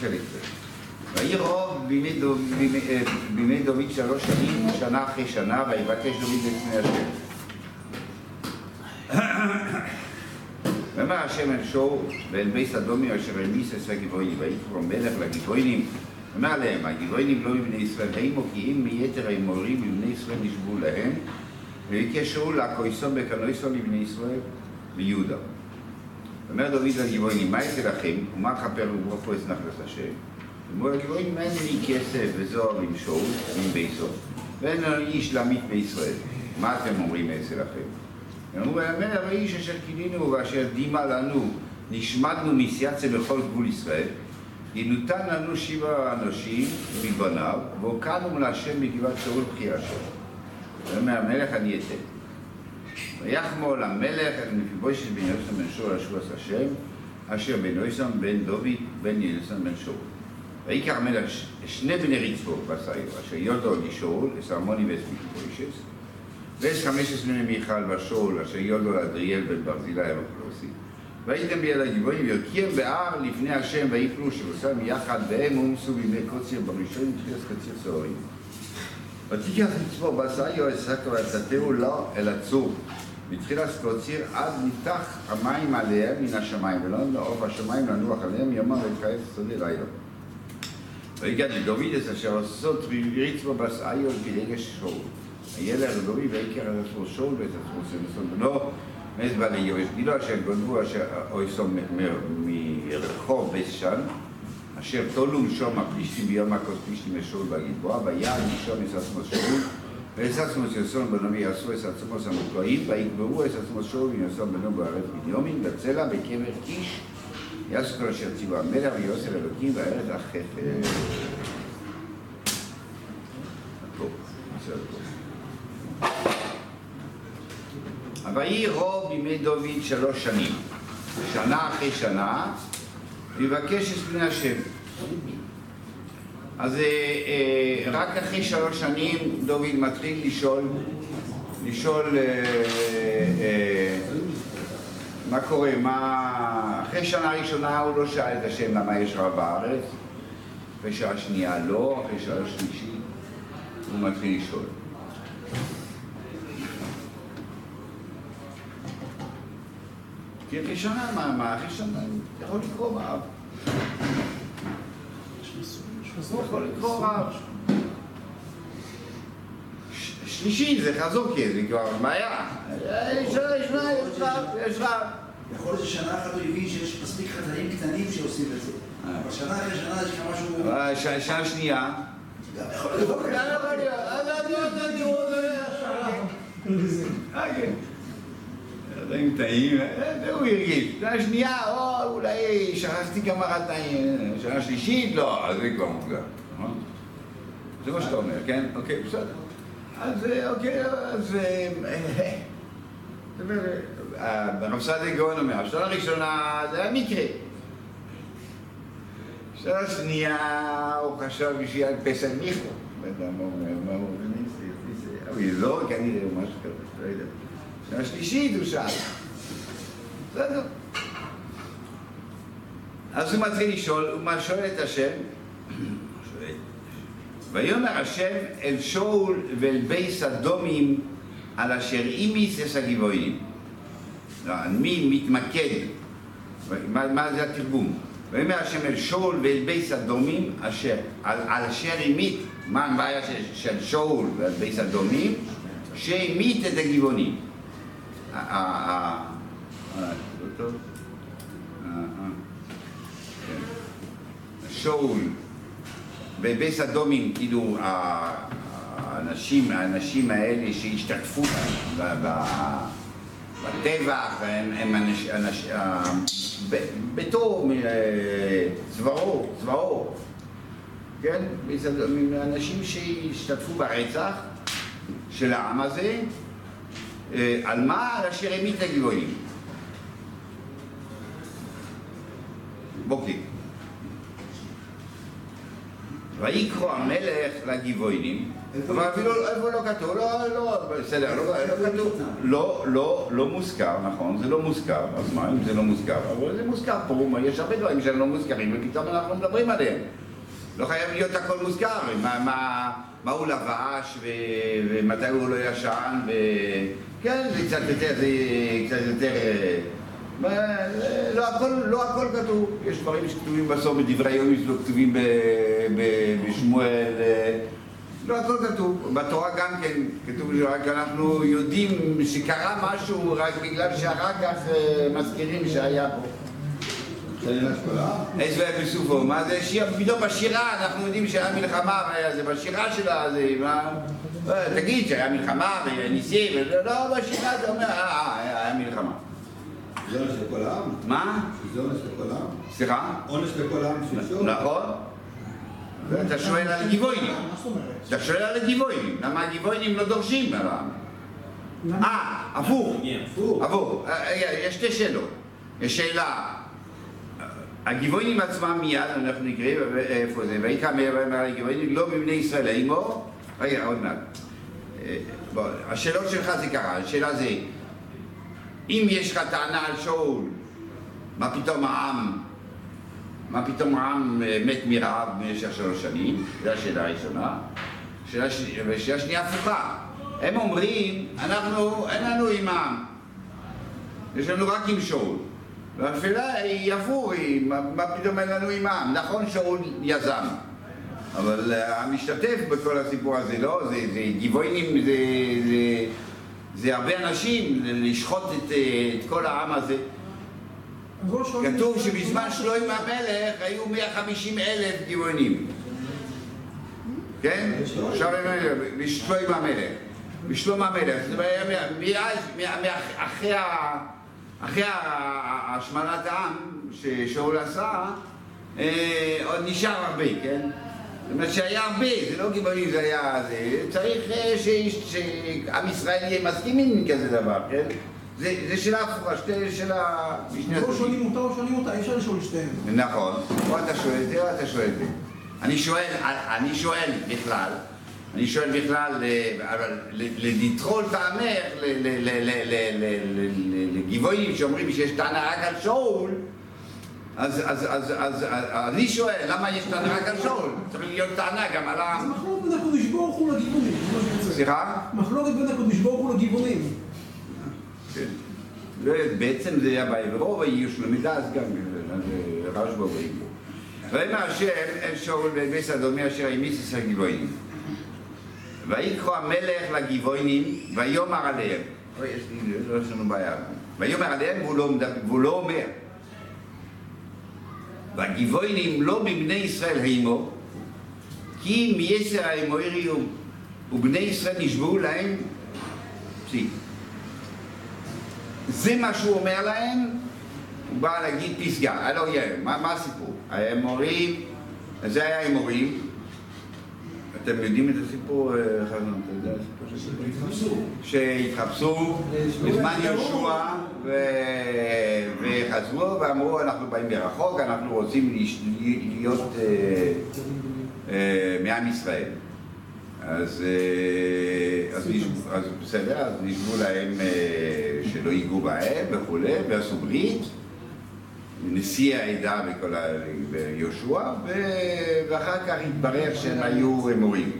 חלק זה. ויהי רוב אה, בימי דוד שלוש שנים, שנה אחרי שנה, ויבקש דוד לפני השם. ואמר השם אל שור ואל בית אדומי אשר העמיס את הגבוהים, ויקרא מלך לגבוהים, אמר להם, הגבוהים לא מבני ישראל, האם מוקיעים מיתר האמורים מבני ישראל נשבו להם, וביקש שאול להכויסו בקנויסו לבני ישראל ויהודה. אומר דוד לגבוהים, מה יצא לכם, ומה כפר וברוכו את נחלת השם? אמרו לגבוהים, אין לי כסף וזוהר עם שאול, עם ביתו, ואין לנו איש להמית בישראל. מה אתם אומרים אצל לכם? אמרו המלך האיש אשר קינינו ואשר דימה לנו, נשמדנו מסייצה בכל גבול ישראל, ינותן לנו שבע אנשים מבניו, והוקענו להשם בגבעת שאול בכי השם. ואומר המלך אני אתן. ויחמול המלך את מפיבושת בן יוסם בן שאול אשור עשה השם, אשר בן יוסם בן דוד בן יוסם בן שאול. ויקח המלך שני בני רצפו בסייר, אשר יודו לשאול, אסרמוני ואת מפיבושת, ויש חמש עשרה מיכל ושאול, אשר יודו לאדריאל בן ברזילי המפלוסי. והייתם ביד הגבוהים, ויוקיעם בהר לפני השם, ויפלו שלושם יחד, והם אומסו בימי קוצר בראשון, תחילת קציר צהרים. ותיקח לצפור בסיו אסקו ויצתהו לו אל הצור. בתחילת קוציר עד נפתח המים עליהם מן השמיים, ולא נעוף השמיים לנוח עליהם יומם ויתחייב שדה לילה. ויגד את אשר עשות ריצבו בסיו כדגש שאול. הילר דוד ויקר על עצמו שאול ואת עצמו סמסון בנו מאת בעלי יואש גילו אשר גונבו אשר אויסו מרחוב בסשן אשר תולו משום הפלישתים ביום הכוס פלישתים לשאול בגלבוע ויעד משום את עצמו שאול ואת עצמו סמסון בנו ויעשו את עצמו המוקעים ויקברו את עצמו שאול ויעשו בנו בארץ בניומין בצלע בקבר איש יעשו כל אשר ציווה המלך ויוסף אלוקים וארץ החפר ויהי רוב בימי דוד שלוש שנים, שנה אחרי שנה, ויבקש את פני השם. אז אה, אה, רק אחרי שלוש שנים דוד מתחיל לשאול, לשאול אה, מה קורה, מה... אחרי שנה ראשונה הוא לא שאל את השם למה יש רע בארץ, אחרי שעה שנייה לא, אחרי שעה שלישית הוא מתחיל לשאול. כי ראשונה, מה, מה, ראשונה, יכול לקרוא רב. יכול לקרוא רב. שלישי זה חזוקי, זה כבר בעיה. יש רב, יש רב. יכול להיות ששנה אחת הוא הבין שיש מספיק חטאים קטנים שעושים את זה. אבל שנה אחרי שנה יש לך משהו... שנה שנייה. יכול להיות. דברים טעים, זה הוא הרגיש. שנה שנייה, או אולי שכחתי כמה חטאים. שנה שלישית, לא, אז זה כבר מוקדם. נכון? זה מה שאתה אומר, כן? אוקיי, בסדר. אז אוקיי, אז... הרב סעדי גאון אומר, השנה הראשונה זה היה מקרה. שנה שנייה הוא חשב בשביל פסל מיכו. לא יודע מה הוא אומר, מה הוא אומר, אבל לא, כנראה הוא משהו כזה, לא יודע. שנה שלישית הוא שאל. בסדר. אז הוא מתחיל לשאול, הוא שואל את השם, ויאמר השם אל שאול ואל בית הדמים על אשר המית את הגבעונים. מי מתמקד? מה, מה זה התרגום? ויאמר השם אל שאול ואל בית הדמים אשר, על, על אשר אימית, מה הבעיה של, שאול ועל בייס אדומים? שהמית את הגבעונים. שאול בבייס אדומים, כאילו האנשים, האנשים האלה שהשתתפו בטבח, הם, הם אנש, אנש, בתור צבאו, צבאו, כן? אנשים שהשתתפו ברצח של העם הזה, על מה? על אשר המית הגבוהים. בוקי. ויקרא המלך לגבוהים אבל אפילו איפה לא כתוב, לא, לא, בסדר, לא, לא כתוב, לא, לא, לא מוזכר, נכון, זה לא מוזכר, אז מה אם זה לא מוזכר? אבל זה מוזכר פה, יש הרבה דברים שהם לא מוזכרים ופתאום אנחנו מדברים עליהם. לא חייב להיות הכל מוזכר, מה, מה, מה הוא לבש ומתי הוא לא ישן, כן, זה קצת יותר, זה קצת יותר... לא הכל, לא הכל כתוב, יש דברים שכתובים בסוף בדברי היומי שלא כתובים בשמואל, לא הכל כתוב, בתורה גם כן כתוב שרק אנחנו יודעים שקרה משהו רק בגלל שאחר כך מזכירים שהיה פה. איזה בסופו, מה זה שיר, פתאום בשירה אנחנו יודעים שהיה מלחמה, זה? בשירה שלה, זה מה... תגיד שהיה מלחמה וניסים, לא, בשירה זה אומר, אה, היה מלחמה. זה עונש לכל העם? מה? זה עונש לכל העם? סליחה? עונש לכל העם שלשום? נכון. אתה שואל על גיבוינים. אתה שואל על הגיבוינים. למה הגיבוינים לא דורשים על העם? אה, הפוך. הפוך. יש שתי שאלות. יש שאלה, הגיבוינים עצמם מיד, אנחנו נקרא, איפה זה? ויקרא מהר הגיבוינים, לא מבני ישראל, האמו? רגע, עוד מעט. השאלות שלך זה ככה, השאלה זה אם יש לך טענה על שאול, מה פתאום העם, מה פתאום העם אה, מת מרעב במשך שלוש שנים? זו השאלה הראשונה. שאלה ש... ושאלה הפוכה. הם אומרים, אנחנו, אין לנו עם העם. יש לנו רק עם שאול. והשאלה היא הפוך, מה פתאום אין לנו עם העם? נכון שאול יזם, אבל המשתתף בכל הסיפור הזה, לא? זה, זה גיבוינים, זה... זה זה הרבה אנשים, לשחוט את, אה, את כל העם הזה. כתוב שבזמן שלוים המלך היו 150 אלף גבעונים. כן? עכשיו בשלוים המלך. בשלום המלך. אחרי השמנת העם ששאול עשה, אה, עוד נשאר הרבה, כן? זאת אומרת שהיה הרבה, זה לא גיבורים, זה היה... זה, צריך אה, שעם ישראל יהיה מסכים עם כזה דבר, כן? זה, זה שאלה הפוכה, שתי שאלה משני הצדדים. לא שואלים אותה או שואלים אותה, אי אפשר לשאול שתיהן. נכון, או אתה שואל את זה או אתה שואל את זה. אני שואל, אני שואל בכלל, אני שואל בכלל, אבל לטחול טעמך לגיבויים שאומרים שיש טענה רק על שאול אז, אז, אז, אז, אז אני שואל, למה יש טענה רק על שאול? צריך להיות טענה גם על ה... זה מחלוקת בין הקדוש ברוך הוא לגבעונים. סליחה? מחלוקת בין הקדוש ברוך הוא לגבעונים. כן. בעצם זה היה בעברו ואיוש למידה, אז גם רשב"א בעברו. ויאמר השם אל שאול בביס אדומי אשר העמיס עשר גבעונים. ויקרא המלך לגבעונים ויאמר עליהם. אוי, יש לי, לא יש לנו בעיה. ויאמר עליהם והוא לא אומר. והגיבוינים לא מבני ישראל הימו, כי מיסר האמוריום ובני ישראל נשבעו להם פסיק. זה מה שהוא אומר להם, הוא בא להגיד פסגה, הלא יהיה, מה, מה הסיפור? האמורים, זה היה האמורים, אתם יודעים את הסיפור, אה, חזון, אתה יודע הסיפור של שהתחפשו. בזמן יהושע וחזרו ואמרו אנחנו באים מרחוק, אנחנו רוצים להיות אה, אה, מעם ישראל. אז, אז, אז בסדר, אז נשבו להם שלא ייגעו בהם וכולי, ועשו ברית. נשיא העדה בכל ה... ביהושע, ואחר כך התברר שהם היו מורים.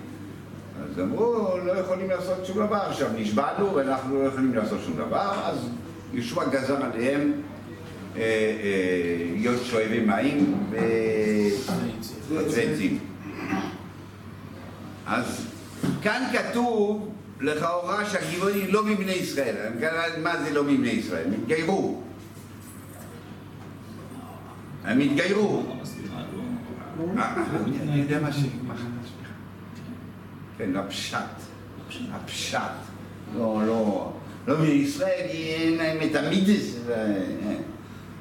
אז אמרו, לא יכולים לעשות שום דבר. עכשיו נשבענו ואנחנו לא יכולים לעשות שום דבר, אז יהושע גזר עליהם אה, אה, להיות שואבי מים ועצים. אז כאן כתוב לכאורה שהגיבורים לא מבני ישראל. מה זה לא מבני ישראל? הם התגיירו. הם התגיירו. אני יודע מה ש... כן, הפשט. הפשט. לא, לא. לא מבני ישראל, אין להם את המידס.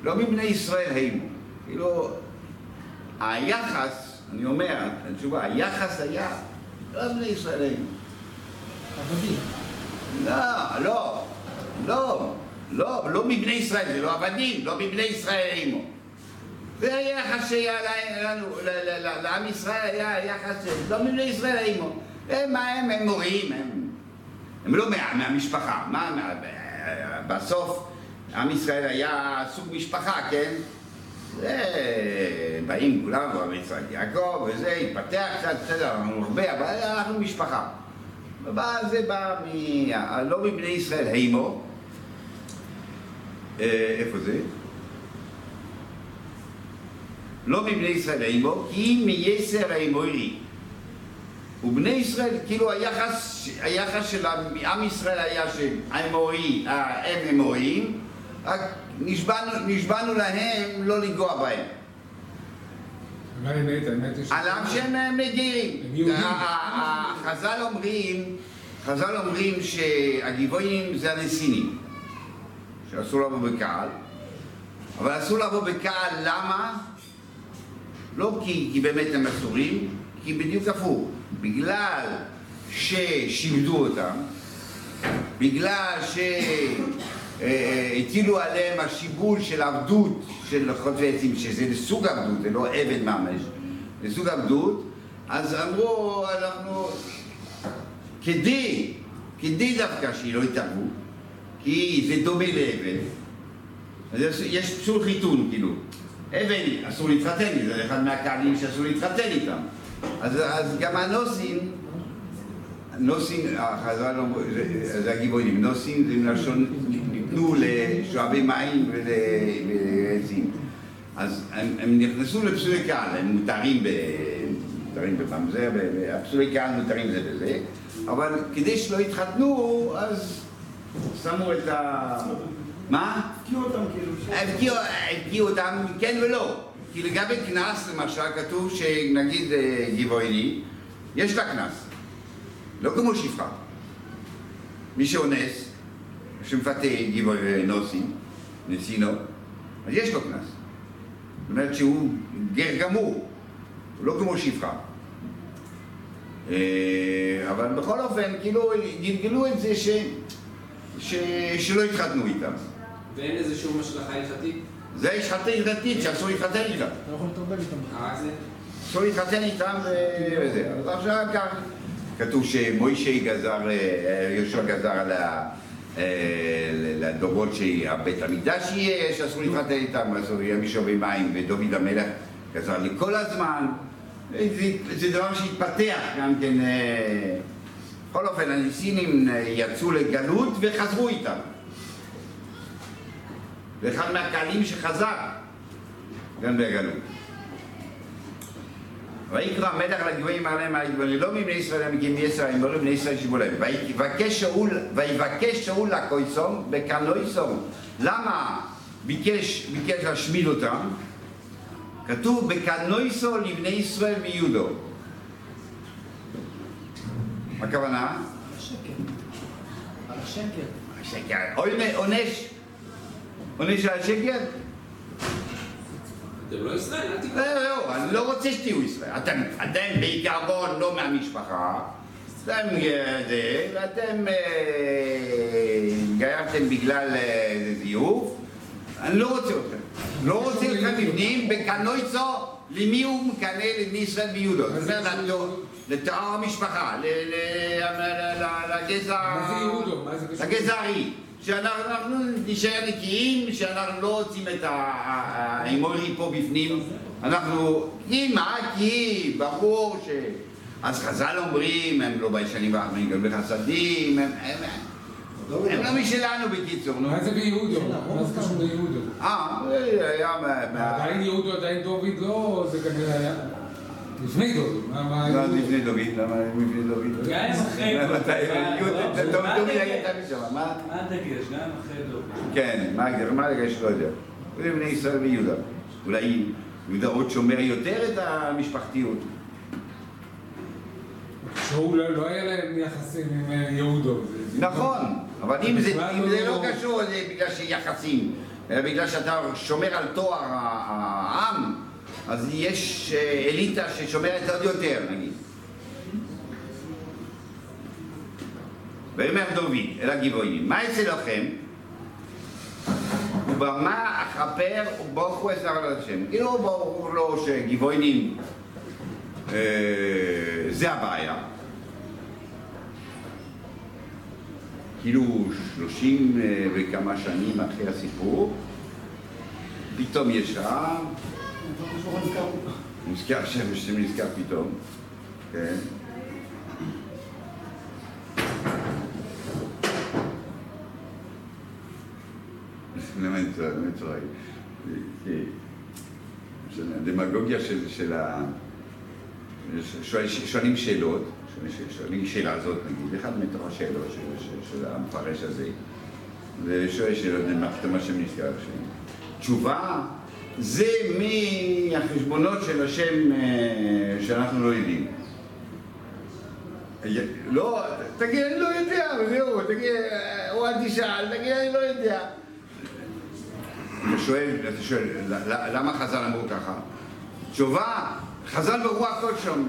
לא מבני ישראל הם. כאילו, היחס, אני אומר, התשובה, היחס היה לא מבני ישראל הם. עבדים. לא, לא, לא, לא, לא מבני ישראל, זה לא עבדים, לא מבני ישראל עמו. זה היחס שהיה לנו, לעם ישראל היה יחס, לא מבני ישראל עמו. הם, הם, הם מורים, הם, הם לא מה, מהמשפחה. מה, מה, בסוף עם ישראל היה סוג משפחה, כן? זה, באים כולם, אברהם יצחק יעקב וזה, התפתח קצת, בסדר, אנחנו הרבה, אבל אנחנו משפחה. זה בא מ... לא מבני ישראל, הימו. אה, איפה זה? לא מבני ישראל הימו, כי מייסר האמורי. ובני ישראל, כאילו היחס, היחס של עם ישראל היה שהאמורי, הם אמוריים, רק נשבענו, נשבענו להם לא לנגוע בהם. על אף שהם נדירים. חז"ל אומרים, חז"ל אומרים שהגיבויים זה הנסינים, שאסור לבוא בקהל, אבל אסור לבוא בקהל, למה? לא כי, כי באמת הם אסורים, כי בדיוק הפוך. בגלל ששימדו אותם, בגלל שהטילו עליהם השיבול של עבדות של חוטבי עצים, שזה סוג עבדות, זה לא עבד ממש, זה סוג עבדות, אז אמרו, אנחנו, כדי, כדי דווקא שהיא לא יתערבו, כי זה דומה לאבן, אז יש פסול חיתון, כאילו. אבן, אסור להתחתן, זה אחד מהקהלים שאסור להתחתן איתם. אז, אז גם הנוסים, נוסים, החז"ל זה הגיבורים, נוסים זה מלשון ניתנו לשואבי מים ולעצים. אז הם, הם נכנסו לפסולי קהל, הם מותרים, ב, מותרים בממזר, הפסולי קהל מותרים זה וזה, אבל כדי שלא יתחתנו, אז שמו את ה... מה? הפקיעו כאילו. אותם, כן ולא. כי לגבי קנס, למשל, כתוב שנגיד אה, גיבויני, יש לה קנס. לא כמו שפחה. מי שאונס, שמפתה נוסים, נסינו, אז יש לו קנס. זאת אומרת שהוא גר גמור, לא כמו שפחה. אה, אבל בכל אופן, כאילו, גלגלו את זה ש... ש... שלא התחתנו איתם. ואין איזה שום השלכה הלכתית? זה יש חטא הלכתית שאסור להתחתן איתם. לא יכול לתרבל איתם. זה? אסור להתחתן איתם וזה. אז עכשיו כך. כתוב שמוישה גזר, אה, יהושע גזר על לדורות שבית המקדש יהיה, שאסור להתחתן איתם, אסור יהיה משאבי מים, ודוד המלך גזר לי כל הזמן. זה דבר שהתפתח גם כן. אה, בכל אופן, הניסינים אה, יצאו לגלות וחזרו איתם. זה אחד מהקהלים שחזר גם בגלות. ויקרא המלך לגבוהים עליהם הגבוהים לא מבני ישראל הם מגיעים יסר הם בני ישראל שיבו להם ויבקש שאול ויבקש שאול לקויסום בקנויסום למה ביקש ביקש להשמיד אותם כתוב בקנויסו לבני ישראל מיודו מה הכוונה? על השקר. על. השקר. עונש עונש על שקר? אתם לא ישראל, אל תקרא. לא, לא, אני לא רוצה שתהיו ישראל. אתם, אתם בעיקרון לא מהמשפחה, אתם אה, זה, ואתם אה, גיירתם בגלל אה, זיוף, אני לא רוצה אתכם. לא רוצה אתכם מבנים בקנויצו, למי הוא מקנא לבני ישראל ביהודו? זאת אומרת, לתואר המשפחה, לגזע הארי. שאנחנו נשאר נקיים, שאנחנו לא רוצים את האמורי פה בפנים. אנחנו, כי מה? כי ברור ש... אז חז"ל אומרים, הם לא ביישנים ואחרים גם בחסדים, הם... הם לא משלנו בקיצור, נו. מה זה ביהודו? מה זה קשור ליהודו? אה, היה... עדיין יהודו, עדיין דוד לא, זה כנראה היה... לפני דוד. לא, לפני דוד, למה לפני דוד? גם אחרי דוד. מה הדגש? גם אחרי דוד. כן, מה הדגש? לא יודע. זה בני ישראל ויהודה. אולי יהודה עוד שומר יותר את המשפחתיות. שאול לא היה להם יחסים עם יהודו. נכון, אבל אם זה לא קשור, זה בגלל שיחסים, אלא בגלל שאתה שומר על תואר העם. אז יש אה, אליטה ששומרת עוד יותר, נגיד. ויאמר דוד אל הגבעונים, מה אצל לכם? ובמה אכפר ובוכו את נער השם. כאילו ברור לו שגבעונים אה, זה הבעיה. כאילו שלושים אה, וכמה שנים אחרי הסיפור, פתאום יש רעב, נזכר שם שנזכר פתאום, כן? מצרים. הדמגוגיה של, של ה... שואלים שאלות, שואלים שאלה הזאת נגיד, אחד מתוך השאלות של, המפרש הזה, ושואל שאלות, מה השם נזכר השם. תשובה זה מהחשבונות של השם אה, שאנחנו לא יודעים. לא, תגיד, אני לא יודע, וזהו, תגיד, או אל תשאל, תגיד, אני לא יודע. אתה שואל, אתה שואל, למה חז"ל אמרו ככה? תשובה, חז"ל ברוח כל שם.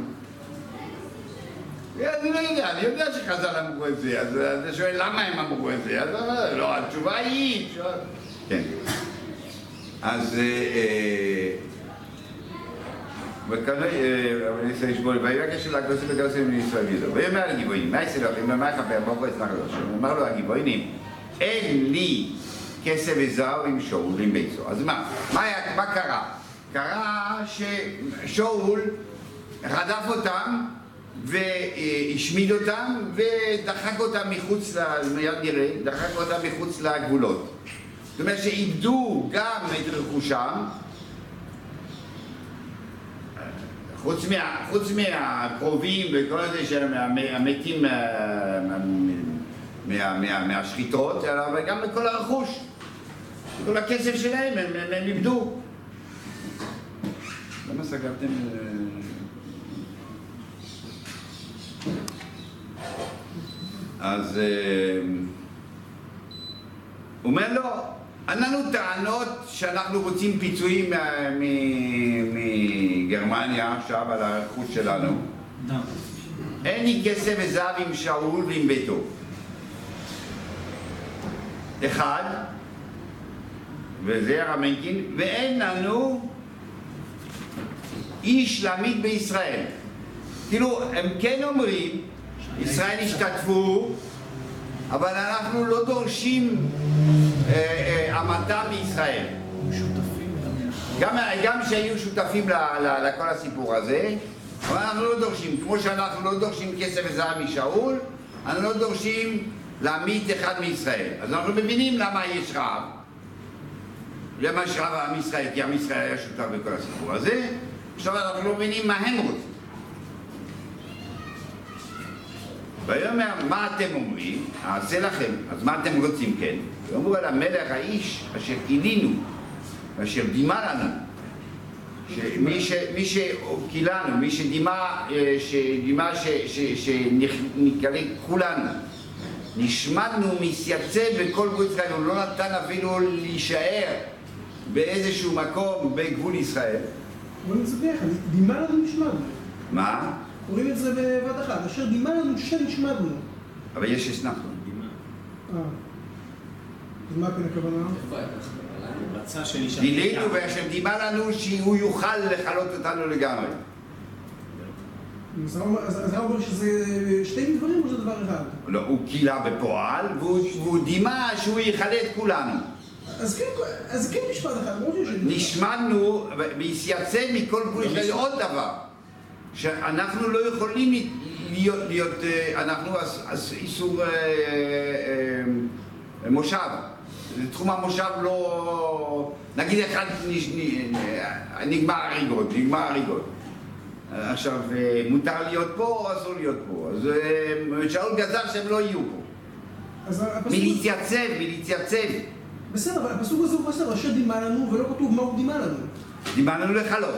אני לא יודע, אני יודע שחז"ל אמרו את זה, אז אתה שואל למה הם אמרו את זה, אז לא, התשובה היא... כן. אז... ויבקש אל הכוסף וגוסם לישראל ידו. ויאמר הגיבוינים, מה יעשה לכם, ומה יכפר בו אצלח לו? אמר לו הגיבוינים, אין לי כסף וזהב עם שאול ועם ביתו. אז מה, מה, מה קרה? קרה ששאול רדף אותם והשמיד אותם ודחק אותם מחוץ, מיד נראה, דחק אותם מחוץ לגבולות. זאת אומרת שאיבדו גם את רכושם, חוץ, מה, חוץ מהקרובים וכל זה שהמתים מה, מה, מה, מהשחיטות, אבל גם לכל הרכוש. כל הכסף שלהם הם, הם, הם איבדו. למה סגרתם... אז הוא אומר לו, אין לנו טענות שאנחנו רוצים פיצויים מגרמניה עכשיו על הרכוש שלנו. אין לי כסף וזהב עם שאול ועם ביתו. אחד, וזה הרמנקין, ואין לנו איש להעמיד בישראל. כאילו, הם כן אומרים, ישראל השתתפו, אבל אנחנו לא דורשים המתה מישראל. גם, גם שהיו שותפים לכל הסיפור הזה, אבל אנחנו לא דורשים, כמו שאנחנו לא דורשים כסף וזהב משאול, אנחנו לא דורשים להמית אחד מישראל. אז אנחנו מבינים למה יש רעב. למה יש רעב עם ישראל, כי עם ישראל היה שותף בכל הסיפור הזה. עכשיו אנחנו לא מבינים מה הם רוצים. ויאמר, מה אתם אומרים? אעשה לכם. אז מה אתם רוצים כן? ואמרו על המלך האיש אשר קילינו, אשר דימה לנו. שמי שקילנו, מי שדימה, שדימה שנקרא כולנו. נשמדנו מסייצב בכל גבול ישראל, הוא לא נתן אפילו להישאר באיזשהו מקום בגבול ישראל. את זה ביחד, דימה לנו נשמדנו. מה? קוראים את זה בבת אחת, אשר דימה לנו שנשמדנו. אבל יש אסנחנו. אה. אז מה כאן הכוונה? גילינו ואשר דימה לנו שהוא יוכל לכלות אותנו לגמרי. אז אתה אומר שזה שתי דברים או שזה דבר אחד? לא, הוא קילה בפועל והוא דימה שהוא יכלה את כולנו. אז כן, אז כן משפט אחד. נשמדנו והתייצב מכל גבול ישראל עוד דבר, שאנחנו לא יכולים להיות, להיות אנחנו איסור מושב, תחום המושב לא, נגיד אחד נגמר הריגות, נגמר הריגות. עכשיו, מותר להיות פה או אסור להיות פה? אז שאול גזר שהם לא יהיו פה. מלהתייצב, מלהתייצב. בסדר, אבל הפסוק הזה הוא בסדר, אשר דימה לנו, ולא כתוב מה הוא דימה לנו. דימה לנו לכלות,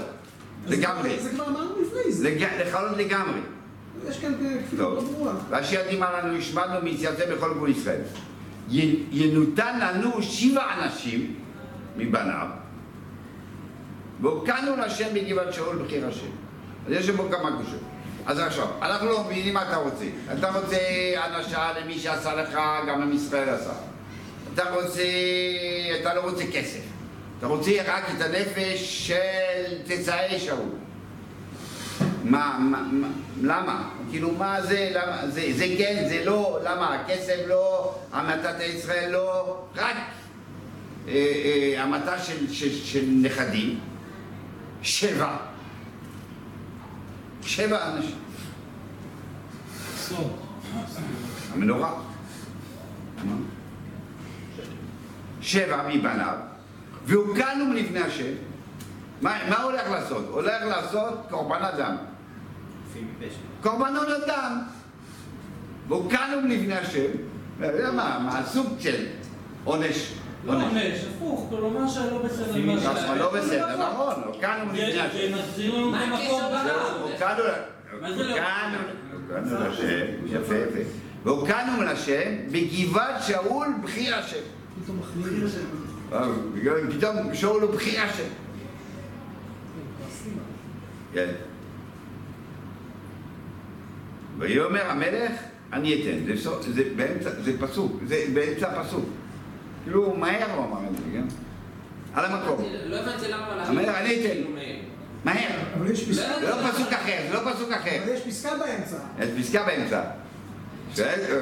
לגמרי. זה כבר אמרנו לפני זה. לכלות לגמרי. יש כאן כפילות לא ברורה. ואשר דימה לנו, השמדנו מתייצב בכל גבול ישראל. ינותן לנו שבע אנשים מבניו, והוקענו להשם בגבעת שאול בחיר השם. אז יש פה כמה קושות. אז עכשיו, אנחנו לא מבינים מה אתה רוצה. אתה רוצה אנשה למי שעשה לך, גם עם ישראל עשה. אתה רוצה, אתה לא רוצה כסף. אתה רוצה רק את הנפש של תצאי שאול. מה, מה, מה, למה? כאילו, מה זה, למה, זה, זה כן, זה לא, למה? הכסף לא, המתת ישראל לא, רק אה, אה, המתה של, של, של נכדים, שבע. שבע אנשים. המנורה. שבע מבניו, והוקענו מלפני השם. מה, מה הוא הולך לעשות? הוא הולך לעשות קורבן אדם. קורבנות אדם. והוקענו מלפני השם. יודע מה, מה הסוג של עונש. לא עונש, הפוך, כלומר שלא בסדר. מה שהיה. לא בסדר, נכון, הוקענו מלפני השם. לנו זה לא? הוקענו הוקענו לשם, יפה יפה. והוקענו לשם בגבעת שאול בחיר השם. פתאום. אה, בגלל- פתאום שאול הוא בחיר השם. כן. ויאמר המלך, אני אתן. זה זה באמצע, זה פסוק, זה באמצע הפסוק. כאילו, מהר הוא אמר את זה, כן? על המקום. לא הבנתי למה. אומר, אני אתן. מ- מהר. אבל יש פסקה, זה לא פסוק אחר, זה לא פסוק אחר. אבל יש פסקה באמצע. יש פסקה באמצע.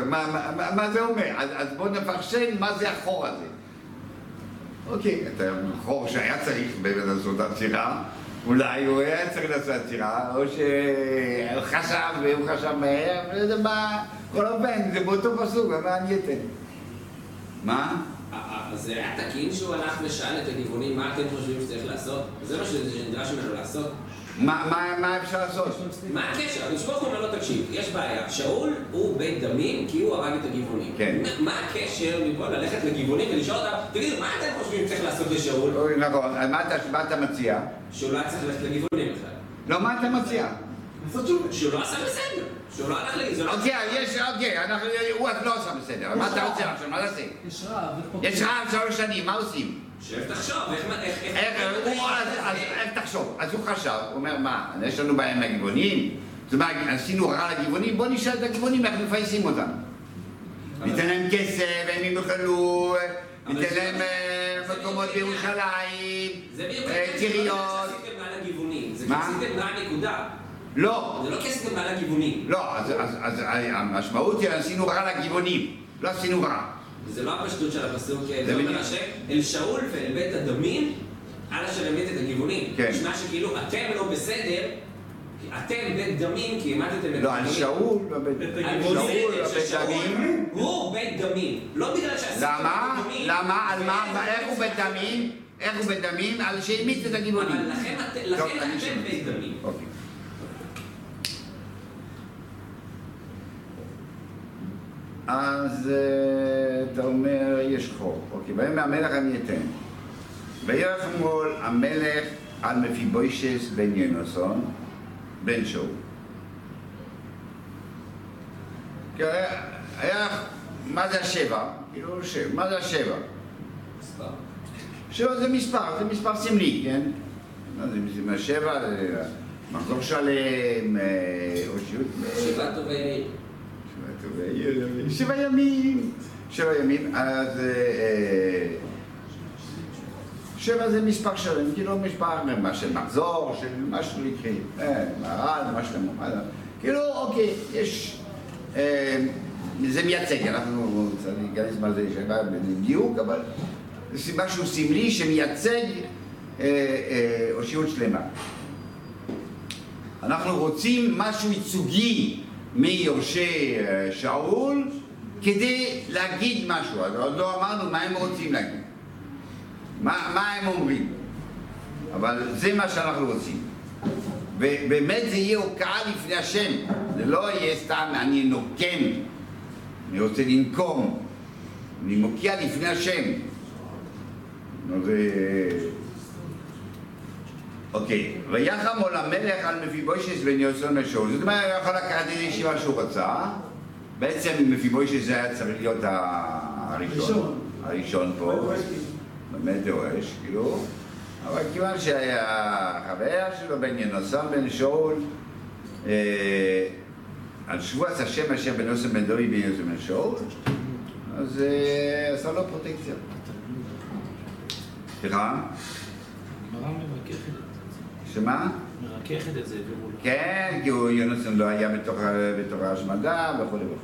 מה, מה, מה- מה זה אומר? אז, אז בואו נפרשן מה זה החור הזה. אוקיי, אתה חור שהיה צריך באמת לעשות עצירה, אולי הוא היה צריך לעשות עצירה, או שהוא חשב והוא חשב מהר, לא יודע מה, כל אופן, זה באותו פסוק, מה אני אתן? מה? אה, אה, זה היה תקין שהוא הלך ושאל את הגבעונים מה אתם חושבים שצריך לעשות? זה מה שנדרש ממנו לעשות? מה, מה, מה אפשר לעשות? מה הקשר? הקדוש ברוך הוא אומר לו, תקשיב, יש בעיה. שאול הוא בית דמים כי הוא הרג את הגבעונים. כן. מה- הקשר במקום ללכת לגבעונים ולשאול אותם, תגידו, מה אתם חושבים שצריך לעשות לשאול? נכון, מה אתה, מה אתה מציע? שהוא לא היה צריך ללכת לגבעונים בכלל. לא, מה אתה מציע? לעשות. שהוא לא עשה בסדר. שהוא לא הלך לגבעונים. אוקיי, יש, אוקיי, אנחנו, הוא לא עשה בסדר, מה אתה רוצה עכשיו, מה נעשה? יש רעב, יש רעב שלוש שנים, מה עושים? שב תחשוב, איך... תחשוב? אז הוא חשב, הוא אומר, מה, יש לנו בעיה עם הגבעונים? זאת אומרת, עשינו רע לגבעונים, בוא נשאל את הגבעונים איך מפייסים אותם. ניתן להם כסף, הם יאכלו, ניתן להם אה, מקומות בירושלים, בדיוק אה, ציריות. זה לא שעשיתם מעל הגבעונים. זה מה? שעשיתם רע נקודה. לא, זה לא כי עשיתם הגבעונים. לא, אז המשמעות היא עשינו רע לגבעונים, לא עשינו רע. זה לא הפשטות של הפסוק, זה זה בדיוק. השם, אל שאול ואל בית הדמים, על אשר המית את הגבעונים. כן. נשמע שכאילו אתם לא בסדר, אתם בית דמים כי המתתם את. לא, על שאול, לא בית- על שאול, בסדר, בית ששאול דמים. הוא בית דמים. לא בגלל שעשיתם למה? למה? על מה? איך הוא בדמים? איך הוא בדמים? על שהמיץ את הגבעונים. אבל לכם אתם. בית דמים. אז אה, אתה אומר, יש חור. אוקיי, ויאמר המלך אני אתן. ויחמול המלך על מפיבוישס בן ינוסון, בן שאול. כי היה- מה זה השבע? כאילו, מה זה השבע? מספר. שבע זה מספר, זה מספר סמלי, כן? מה זה, זה שבע, מחזור שלם, אה, אושיות... שבעה טובי יאיר. שבע ימים, שבע ימים, אז אה, אה, שבע זה מספר שלם, כאילו מספר מה של מחזור, של משהו לקרי, אה, מהר"ל, מה מה זה, כאילו, אוקיי, יש, זה מייצג, אנחנו צריכים להיכנס מה זה שבע בדיוק, אבל זה משהו סמלי שמייצג אושיות שלמה. אנחנו רוצים משהו ייצוגי מיורשי אה, שאול כדי להגיד משהו, אז עוד לא אמרנו מה הם רוצים להגיד, מה, מה הם אומרים, אבל זה מה שאנחנו רוצים. ובאמת זה יהיה הוקעה לפני השם, זה לא יהיה סתם אני נוקם, אני רוצה לנקום, אני מוקיע לפני השם. זה... אוקיי, ויחם עול המלך על מפיבוישס בן יוסון לשאול. זאת אומרת, הוא יכול לקחת איזה ישיבה שהוא רצה. בעצם מפיבוישס זה היה צריך להיות הראשון. הראשון. פה. באמת דורש, כאילו. אבל כיוון שהיה חבר שלו בן ינוסון בן שאול, אה, על שבועת השם אשר בן יוסף בן דורי בן יוסף בן שאול, אז אה, עשה לו פרוטקציה. סליחה? שמה? מרככת את זה. כן, כי הוא- יונתן לא היה בתוך ההשמדה וכו' וכו'.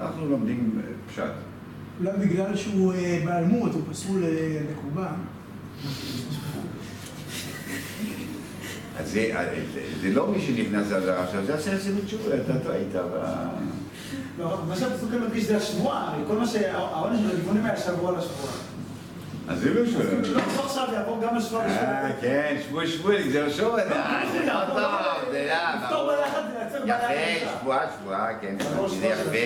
אנחנו לומדים אה, פשט. אולי בגלל שהוא אה, בעל מות, הוא פסול אה, לקורבן. אז זה, אה, זה, זה לא מי שנכנס לזה עכשיו, זה עשה עשינו תשובה, אתה טעית. ב- לא, מה שהפסוק מדגיש זה השבועה, כל מה שהעונש של הגבעונים היה שבוע על השבועה. אז זה לא שבוע. עכשיו יעבור גם השבועה אה, בשבוע. כן, שבוע שבוע, זה לא שבוע, זה לא טוב, זה לא, לפתור ברור. ביחד ולייצר בעיה. יפה, שבועה, שבועה, כן, זה יפה.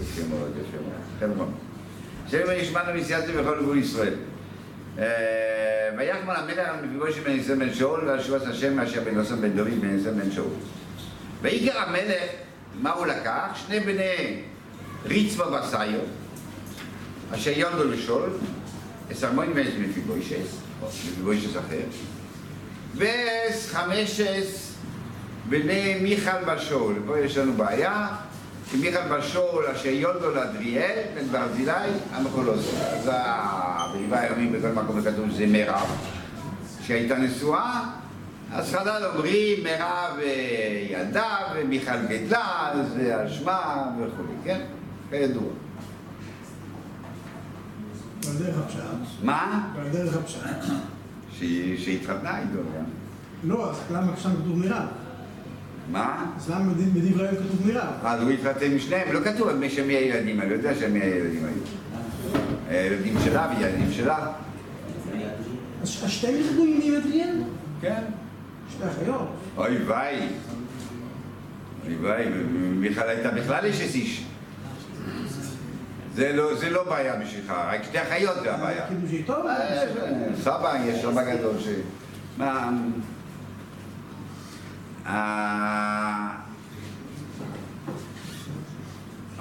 יפה מאוד, יפה מאוד. חבר'ה. שם ישמענו מסייעתו בכל גבול ישראל. אה, ויחמל המלך על מפיבושי בן ישראל בן שאול ועל שבועת השם אשר בן יוסף בן דוד בן ישראל בן שאול. ויקרא המלך, מה הוא לקח? שני בני ריצווה וסיו, אשר יונדו לשאול, אסרמון ואס מפיבושס, או מפיבושס אחר, ואס חמשס בני מיכל בשאול. פה יש לנו בעיה, כי מיכל בשאול אשר יולדו לאדריאל בן ברזילי המחולוזו. אז ה- בליבה היומי בכל מקום כתוב שזה מירב, שהייתה נשואה, אז חז"ל אומרים מירב אה, ילדה ומיכל גדלה, זה על שמה וכו', כן? כידוע. ועל דרך הפשט. מה? ועל דרך הפשט. שהתחתנה איתו גם. לא, אז למה שם כתוב מירב? מה? אז למה בד- בדברי היום כתוב מירב? אז הוא התחתן עם שניהם, לא כתוב מי שמי הילדים, אני לא יודע שמי הילדים היו. הילדים שלה וילדים שלה. אז ש- השתיהם יחדו עם ילדיהם? כן. שתי אחיות. אוי ויי. אוי ויי, מיכל הייתה בכלל אשת איש. זה לא, זה לא בעיה בשבילך, רק שתי אחיות זה הבעיה. קידושי טוב? אה, סבא, יש סבא גדול ש... מה... אה,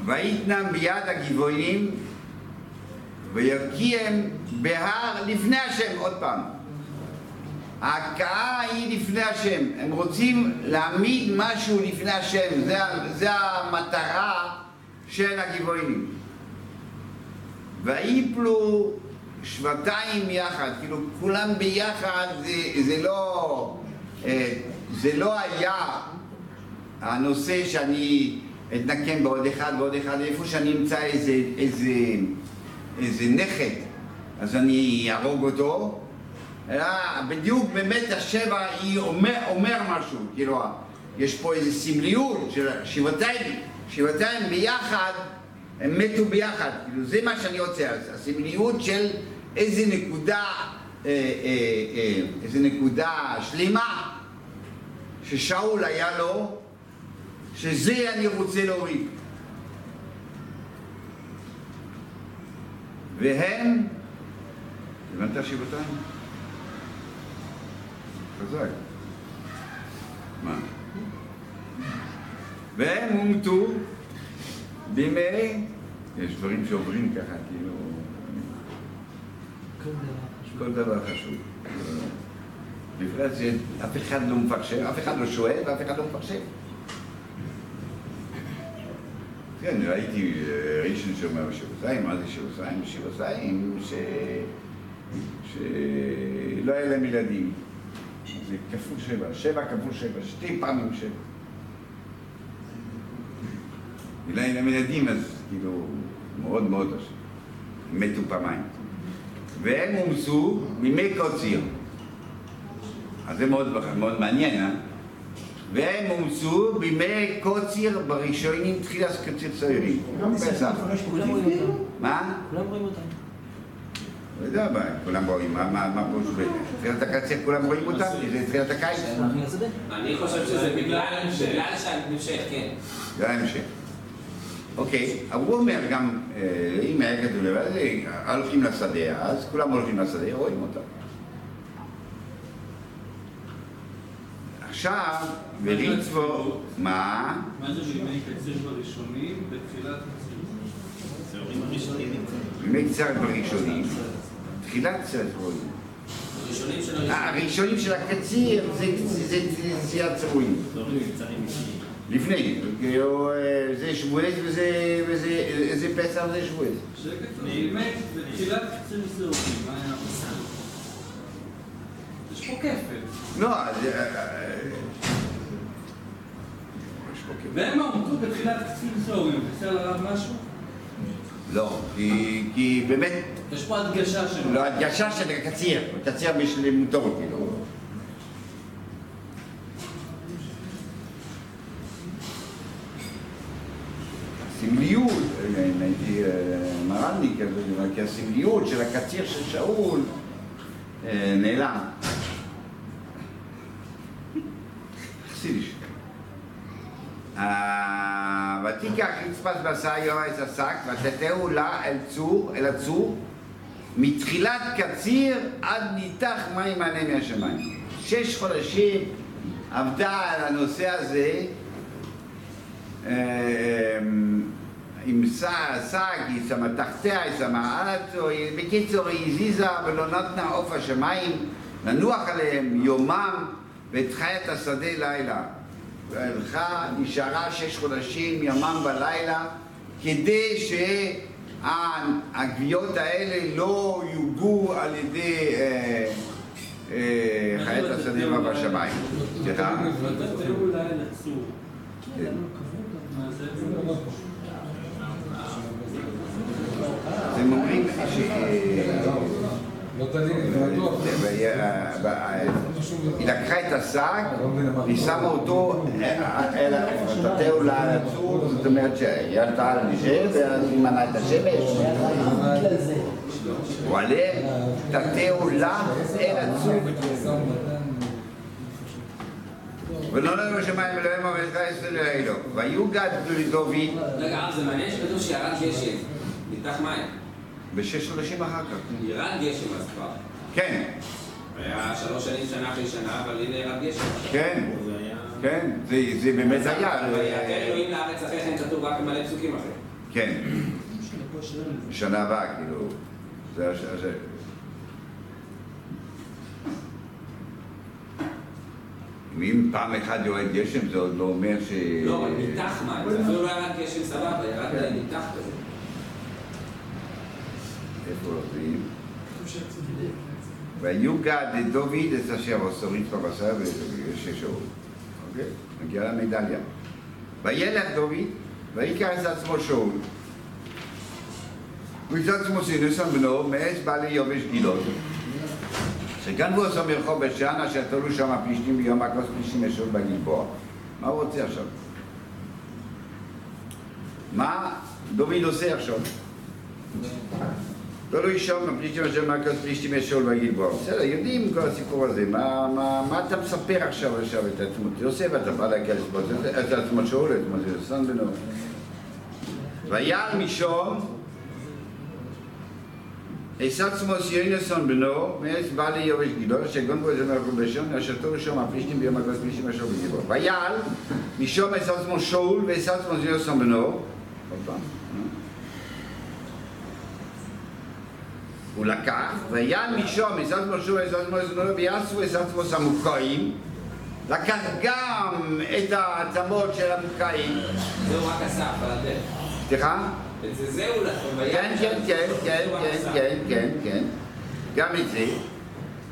ויתנם ביד הגבעונים וירקיהם בהר לפני השם, עוד פעם. ההכאה היא לפני השם, הם רוצים להעמיד משהו לפני השם, זה, זה המטרה של הגבעונים. ויפלו שבעתיים יחד, כאילו כולם ביחד, זה, זה לא, אה, זה לא היה הנושא שאני אתנקם בעוד אחד ועוד אחד, איפה שאני אמצא איזה, איזה, איזה נכד, אז אני אהרוג אותו, אלא בדיוק באמת השבע היא אומר, אומר משהו, כאילו יש פה איזו סמליות של שבעתיים, שבעתיים ביחד, הם מתו ביחד, כאילו זה מה שאני רוצה, אז הסמליות של איזה נקודה, אה, אה, אה, איזה נקודה שלמה ששאול היה לו, שזה אני רוצה להוריד. והם, הבנת שבעתיים? חזק. מה? והם הומתו בימי, יש דברים שעוברים ככה, כאילו, כל דבר חשוב. בפרט שאף אחד לא מפרשם, אף אחד לא שואל ואף אחד לא מפרשם. כן, ראיתי אה, ראשון שאומר בשירותיים, מה זה שירותיים? שירותיים ש... שלא היה להם ילדים. זה כפול שבע, שבע כפול שבע, שתי פעמים שבע. היה להם ילדים, אז כאילו, מאוד מאוד קשה. הם מתו פעמיים. והם אומצו מימי קוציר. אז זה מאוד, מאוד מעניין, אה? והם אומצו בימי קוציר בראשונים תחילת קוציר צעירים. פסח. פה כולם רואים? אותם. מה? כולם רואים אותם. לא יודע, כולם רואים, מה, פירוש ב... תחילת הקציר כולם רואים אותם? זה תחילת הקיץ. אני חושב שזה בגלל בגלל שההמשך, כן. זה ההמשך. אוקיי, אבל הוא אומר גם, אה, אם היה כתוב לבד, אה, הולכים לשדה, אז כולם הולכים לשדה, רואים אותם. עכשיו, וריצבו, מה? מה זה בימי קציר בראשונים בתחילת בימי קצת בראשונים, תחילת קצת רואים. הראשונים של אה, הראשונים של הקציר זה ציית צרועים. לפני, כאילו אה, זה שבועז וזה פסח זה שבועז. באמת, בתחילת קצין סירופים, מה היה יש פה כפל. לא, זה... והם אמרו בתחילת קצין סוהרים, בסדר עליו משהו? לא, כי באמת... יש פה הדגשה שלו. לא, הדגשה של קציר, קציר משלמותו, כאילו. הסמליות, הייתי אה, מרני כזה, כי הסמליות של הקציר של שאול אה, נעלם. חסידיש. אה, ותיקח רצפת בשר יועץ השק ותתהו לה אל צור, אל הצור מתחילת קציר עד ניתח מים מעלה מהשמיים. שש חודשים עבדה על הנושא הזה אה, עם שק, היא שמה תחתיה, היא שמה היא- בקיצור היא הזיזה ולא נתנה עוף השמיים לנוח עליהם יומם ואת חיית השדה לילה. והלכה, נשארה שש חודשים ימם ולילה כדי שהגוויות האלה לא יוגו על ידי אה, אה, חיית השדה ובשמיים. סליחה? ותתהו אולי לצור. כן. מה זה? אז הם אומרים ש... לא תדעי, זה בטוח. היא לקחה את השק, היא שמה אותו, תתהו לה על הצור, זאת אומרת שהיא עלתה על נשב, ואז היא מנעה את השמש. הוא עלה, תתהו לה אל הצור. ולא נראה בשמיים אלוהים המלך ישראל אלוהים. ויוגד דוד רגע, הרב, זה מעניין שכתוב שירד גשם. ניתח מים. בשש חודשים אחר כך. ירד גשם אז כבר. כן, היה שלוש שנים, שנה אחרי שנה, אבל הנה ירד גשם. כן, היה... כן, זה זה באמת היה. ויעקר אלוהים לארץ אחרי כן כתוב רק מלא פסוקים אחרי. כן, שנה הבאה, כאילו. זה הש... זה... אם פעם אחת יורד גשם, זה עוד לא אומר ש... לא, אבל ניתח מים. זה אפילו לא ירד גשם סבבה, ירד ניתח כזה. איפה עובדים? ויוגד דוד את אשר עשורית בבשר ושש שעות. אוקיי? מגיע למדליה. וילך דוד, ויקח את עצמו שאול. ויצא עצמו סינוסון בנו, מעץ בעלי יובש גילות. שגנבו עשו מרחוב בית שאן, אשר תלו שם הפלישתים ביום הכוס פלישתים ישוב בגלבוע. מה הוא רוצה עכשיו? מה דוד עושה עכשיו? תלוי שם, הפלישתים אשר מהכוס פלישתים ישול בגלבוע. בסדר, יודעים כל הסיפור הזה. מה, אתה מספר עכשיו עכשיו את עצמות יוסף? אתה בא להגיע לספורט את עצמות שאול, את עצמות יוסן בנו. ויעל משום עשת צמוס יונסון בנו, מעץ בעלי יובש גידול, אשר גונבו איזה מלכו בשון, אשר תורו שם הפלישתים ביום הכוס פלישתים אשר בגלבוע. ויעל משום עשת צמוס שאול ועשת צמוס יונסון בנו. עוד פעם. הוא לקח, ויען משום, מזז משום, וזז משום, ויעשו וזז מוס המוקעים, לקח גם את העצמות של המוקעים. זה הוא רק עשה, אבל הדרך. סליחה? את זה הוא לקח. כן, כן, כן, כן, כן, כן, כן, גם את זה.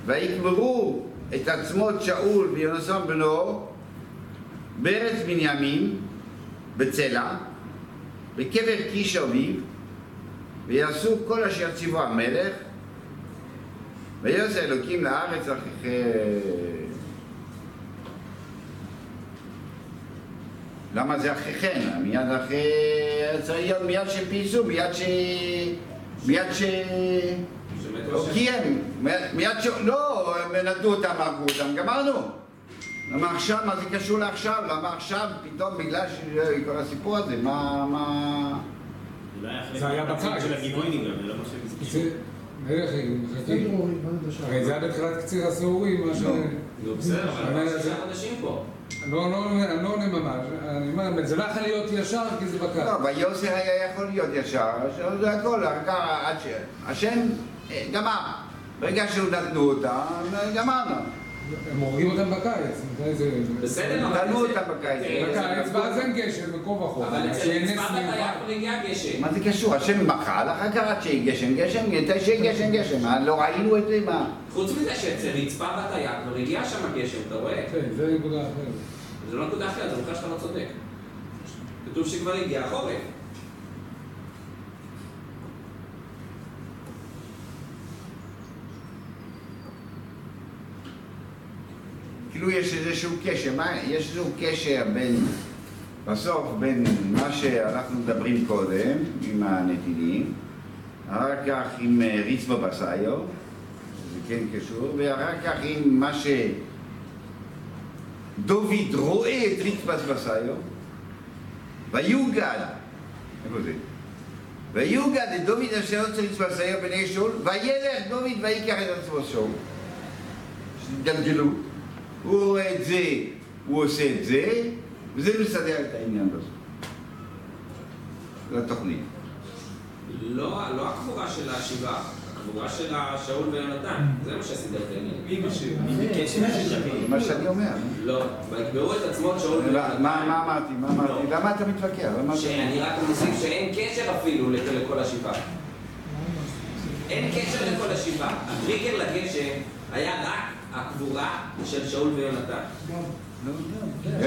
ויקברו את עצמות שאול ויונסון בנו בארץ בנימין, בצלע, בקבר קיש אביב, ויעשו כל אשר ציוו המלך, ויעשה אלוקים לארץ אחרי... למה זה אחרי כן? מיד אחרי... מיד שפייסו, מיד ש... מיד ש... קיים, מיד ש... לא, נתנו אותם, הרגו אותם, גמרנו. למה עכשיו, מה זה קשור לעכשיו? למה עכשיו פתאום בגלל כל הסיפור הזה, מה... מה... זה היה בקיץ. של הגיבוינים גם, זה לא מה שהם זה... מלך, מחכים. הרי זה היה בתחילת קציר הסעורים, מה ש... נו, בסדר, אבל אבל אנחנו זה- שישה חודשים פה. לא, לא, אני לא עונה ממש. אני אומר, זה לא יכול להיות ישר כי זה בקר. לא, ויוסר היה יכול להיות ישר, זה הכל, רק עד ש... השם אה, גמר. ברגע שהוא נתנו אותה, גמרנו. הם הורגים אותם בקיץ, מתי זה... בסדר, אבל... תנו זה- אותם בקיץ. אה, בקיץ, ואז אין גשם, בקור וחור. אבל אצל רצפה בתייר מיוחד. כבר הגיע גשם. מה זה קשור? השם מחל, אחר כך עד שיהיה גשם, גשם, מתי שיהיה גשם, גשם. מה, לא ראינו את זה? מה? חוץ מזה שאצל רצפה בתייר כבר הגיע שם גשם, אתה רואה? כן, זה נקודה אחרת. זה לא נקודה אחרת, זה בכלל שאתה לא צודק. כתוב שכבר הגיע החורף. כאילו יש איזשהו קשר, מה, יש איזשהו קשר בין, בסוף, בין מה שאנחנו מדברים קודם, עם הנתינים, אחר כך עם אה, ריץ בבסיו, זה כן קשור, ואחר כך עם מה שדוד רואה את ריץ בבסיו, ויוגד, איפה זה? ויוגד את דוד אשר יוצא ריץ בבסיו בני שאול, וילך דוד ויקח את עצמו שאול. התגלגלו. הוא רואה את זה, הוא עושה את זה, וזה מסדר את העניין הזה. זו התוכנית. לא, לא הקבורה של השבעה, הקבורה של שאול ויונתן, זה מה שסידר את העניין. מי? זה מה שאני אומר. לא, ויקבעו את עצמות שאול מה ויונתן. מה- אמרתי? מה אמרתי? למה אתה מתווכח? למה אתה- שאני רק מוסיף שאין קשר אפילו לכ- לכל השבעה. אין קשר לכל השבעה. הטריקר לגשם היה רק הקבורה של שאול ויונתן.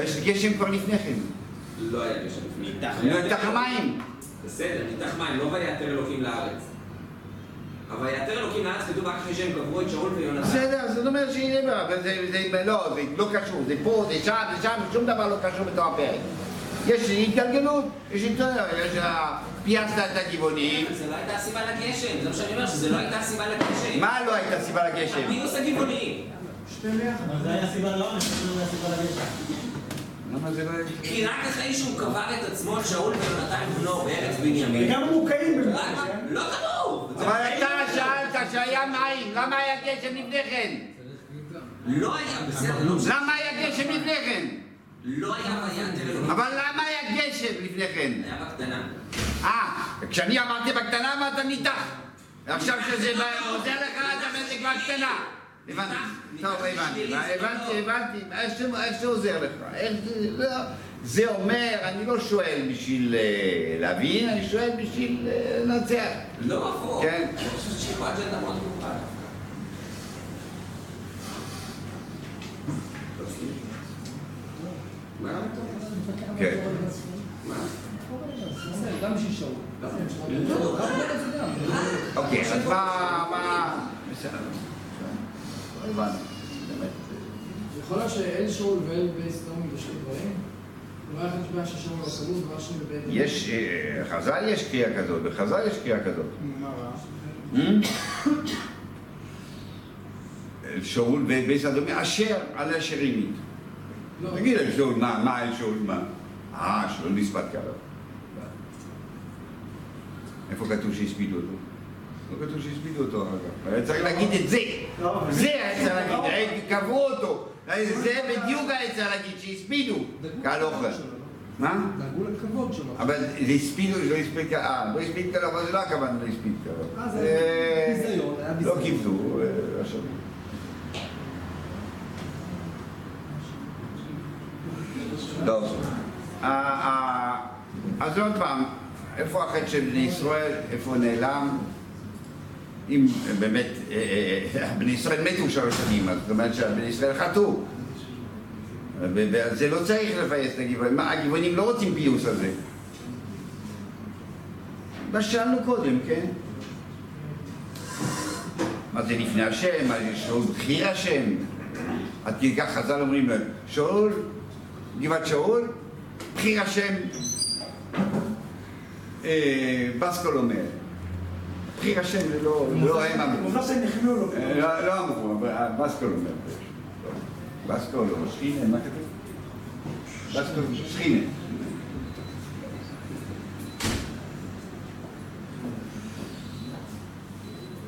יש גשם כבר לפני כן. לא היה גשם לפני. לא, תחת מים. בסדר, ניתח מים, לא ויתר אלוקים לארץ. אבל ויתר אלוקים לארץ כתוב רק אחרי שהם קברו את שאול ויונתן. בסדר, זאת אומרת שהנה, אבל זה, זה, לא, זה לא קשור, זה פה, זה שם, זה שם, שום דבר לא קשור בתוך הפרק. יש התגלגלות, יש התגלגלות, יש ה- פייסת את הגבעונים. זה לא הייתה הסיבה לגשם, זה מה שאני אומר, שזה לא הייתה הסיבה לגשם. מה לא הייתה סיבה לגשם? הפיוס הגבעוני. אבל זה היה סיבה לעונש, זה לא היה סיבה לגשם. לא. כי רק אחרי שהוא קבר את עצמו, שאול ויונתן בנו בארץ בנימין. וגם מוקעים. לא כתוב! אבל אתה שאלת שהיה מים, למה היה גשם לפני כן? לא היה, בסדר, לא משנה. למה היה גשם לפני כן? לא היה ויתר אלוקים. אבל למה היה גשם לפני כן? היה בקטנה. אה, כשאני אמרתי בקטנה אמרת ניתח. עכשיו שזה בא- עוזר לך, אתה אומר זה כבר קטנה. הבנתי. טוב, הבנתי, הבנתי. איך זה- עוזר לך? איך זה... לא. זה אומר, אני לא שואל בשביל אה, להבין, אני שואל בשביל אה, לנצח. לא הפוך. כן. אני חושב שיש פה אג'נדה מאוד ברורה. כן. גם. לא. אוקיי, אז מה... באמת. יכול להיות שאל שאול ואל בייס לא בשני דברים? יש, אה, חז"ל יש קריאה כזאת, בחז"ל יש קריאה כזאת. שאול ובית אדומי אשר על אשר עימי. לא. תגיד על שאול, מה, מה על שאול, מה? אה, שאול נספת קרוב. איפה כתוב שהספידו אותו? לא כתוב שהספידו אותו אחר כך. היה צריך להגיד את זה. לא, זה היה צריך להגיד, קבעו אותו. זה בדיוק היה צריך להגיד שהספידו. קהל אוכל. מה? דאגו לכבוד שלו. אבל זה הספידו, לא הספיד קרוב. אה, לא הספיד קרוב, אבל זה לא הכוונה לא הספיד קרוב. אה, זה אה, ביזיון, היה לא ביזיון. כיבדו, אה, עכשיו. טוב. אה, אה, אז עוד פעם, איפה החטא של בני ישראל? איפה נעלם? אם באמת אה, אה, בני ישראל מתו שלוש שנים, זאת אומרת שבני ישראל חטאו. ועל זה לא צריך לפייס את הגבעונים. הגבעונים לא רוצים פיוס על זה. מה ששאלנו קודם, כן? מה זה לפני השם? מה זה שאול בחיר השם? עד כדי כך חז"ל אומרים להם, שאול, גבעת שאול, בחיר השם, אה, בסקול אומר. בחיר השם זה לא, לא הם אמרו. עובדה שהם החמיאו לו. אה, לא לא אמרו, אבל בסקול אומר. בסקול או שכינה, מה כתוב? בסקול, שכינה.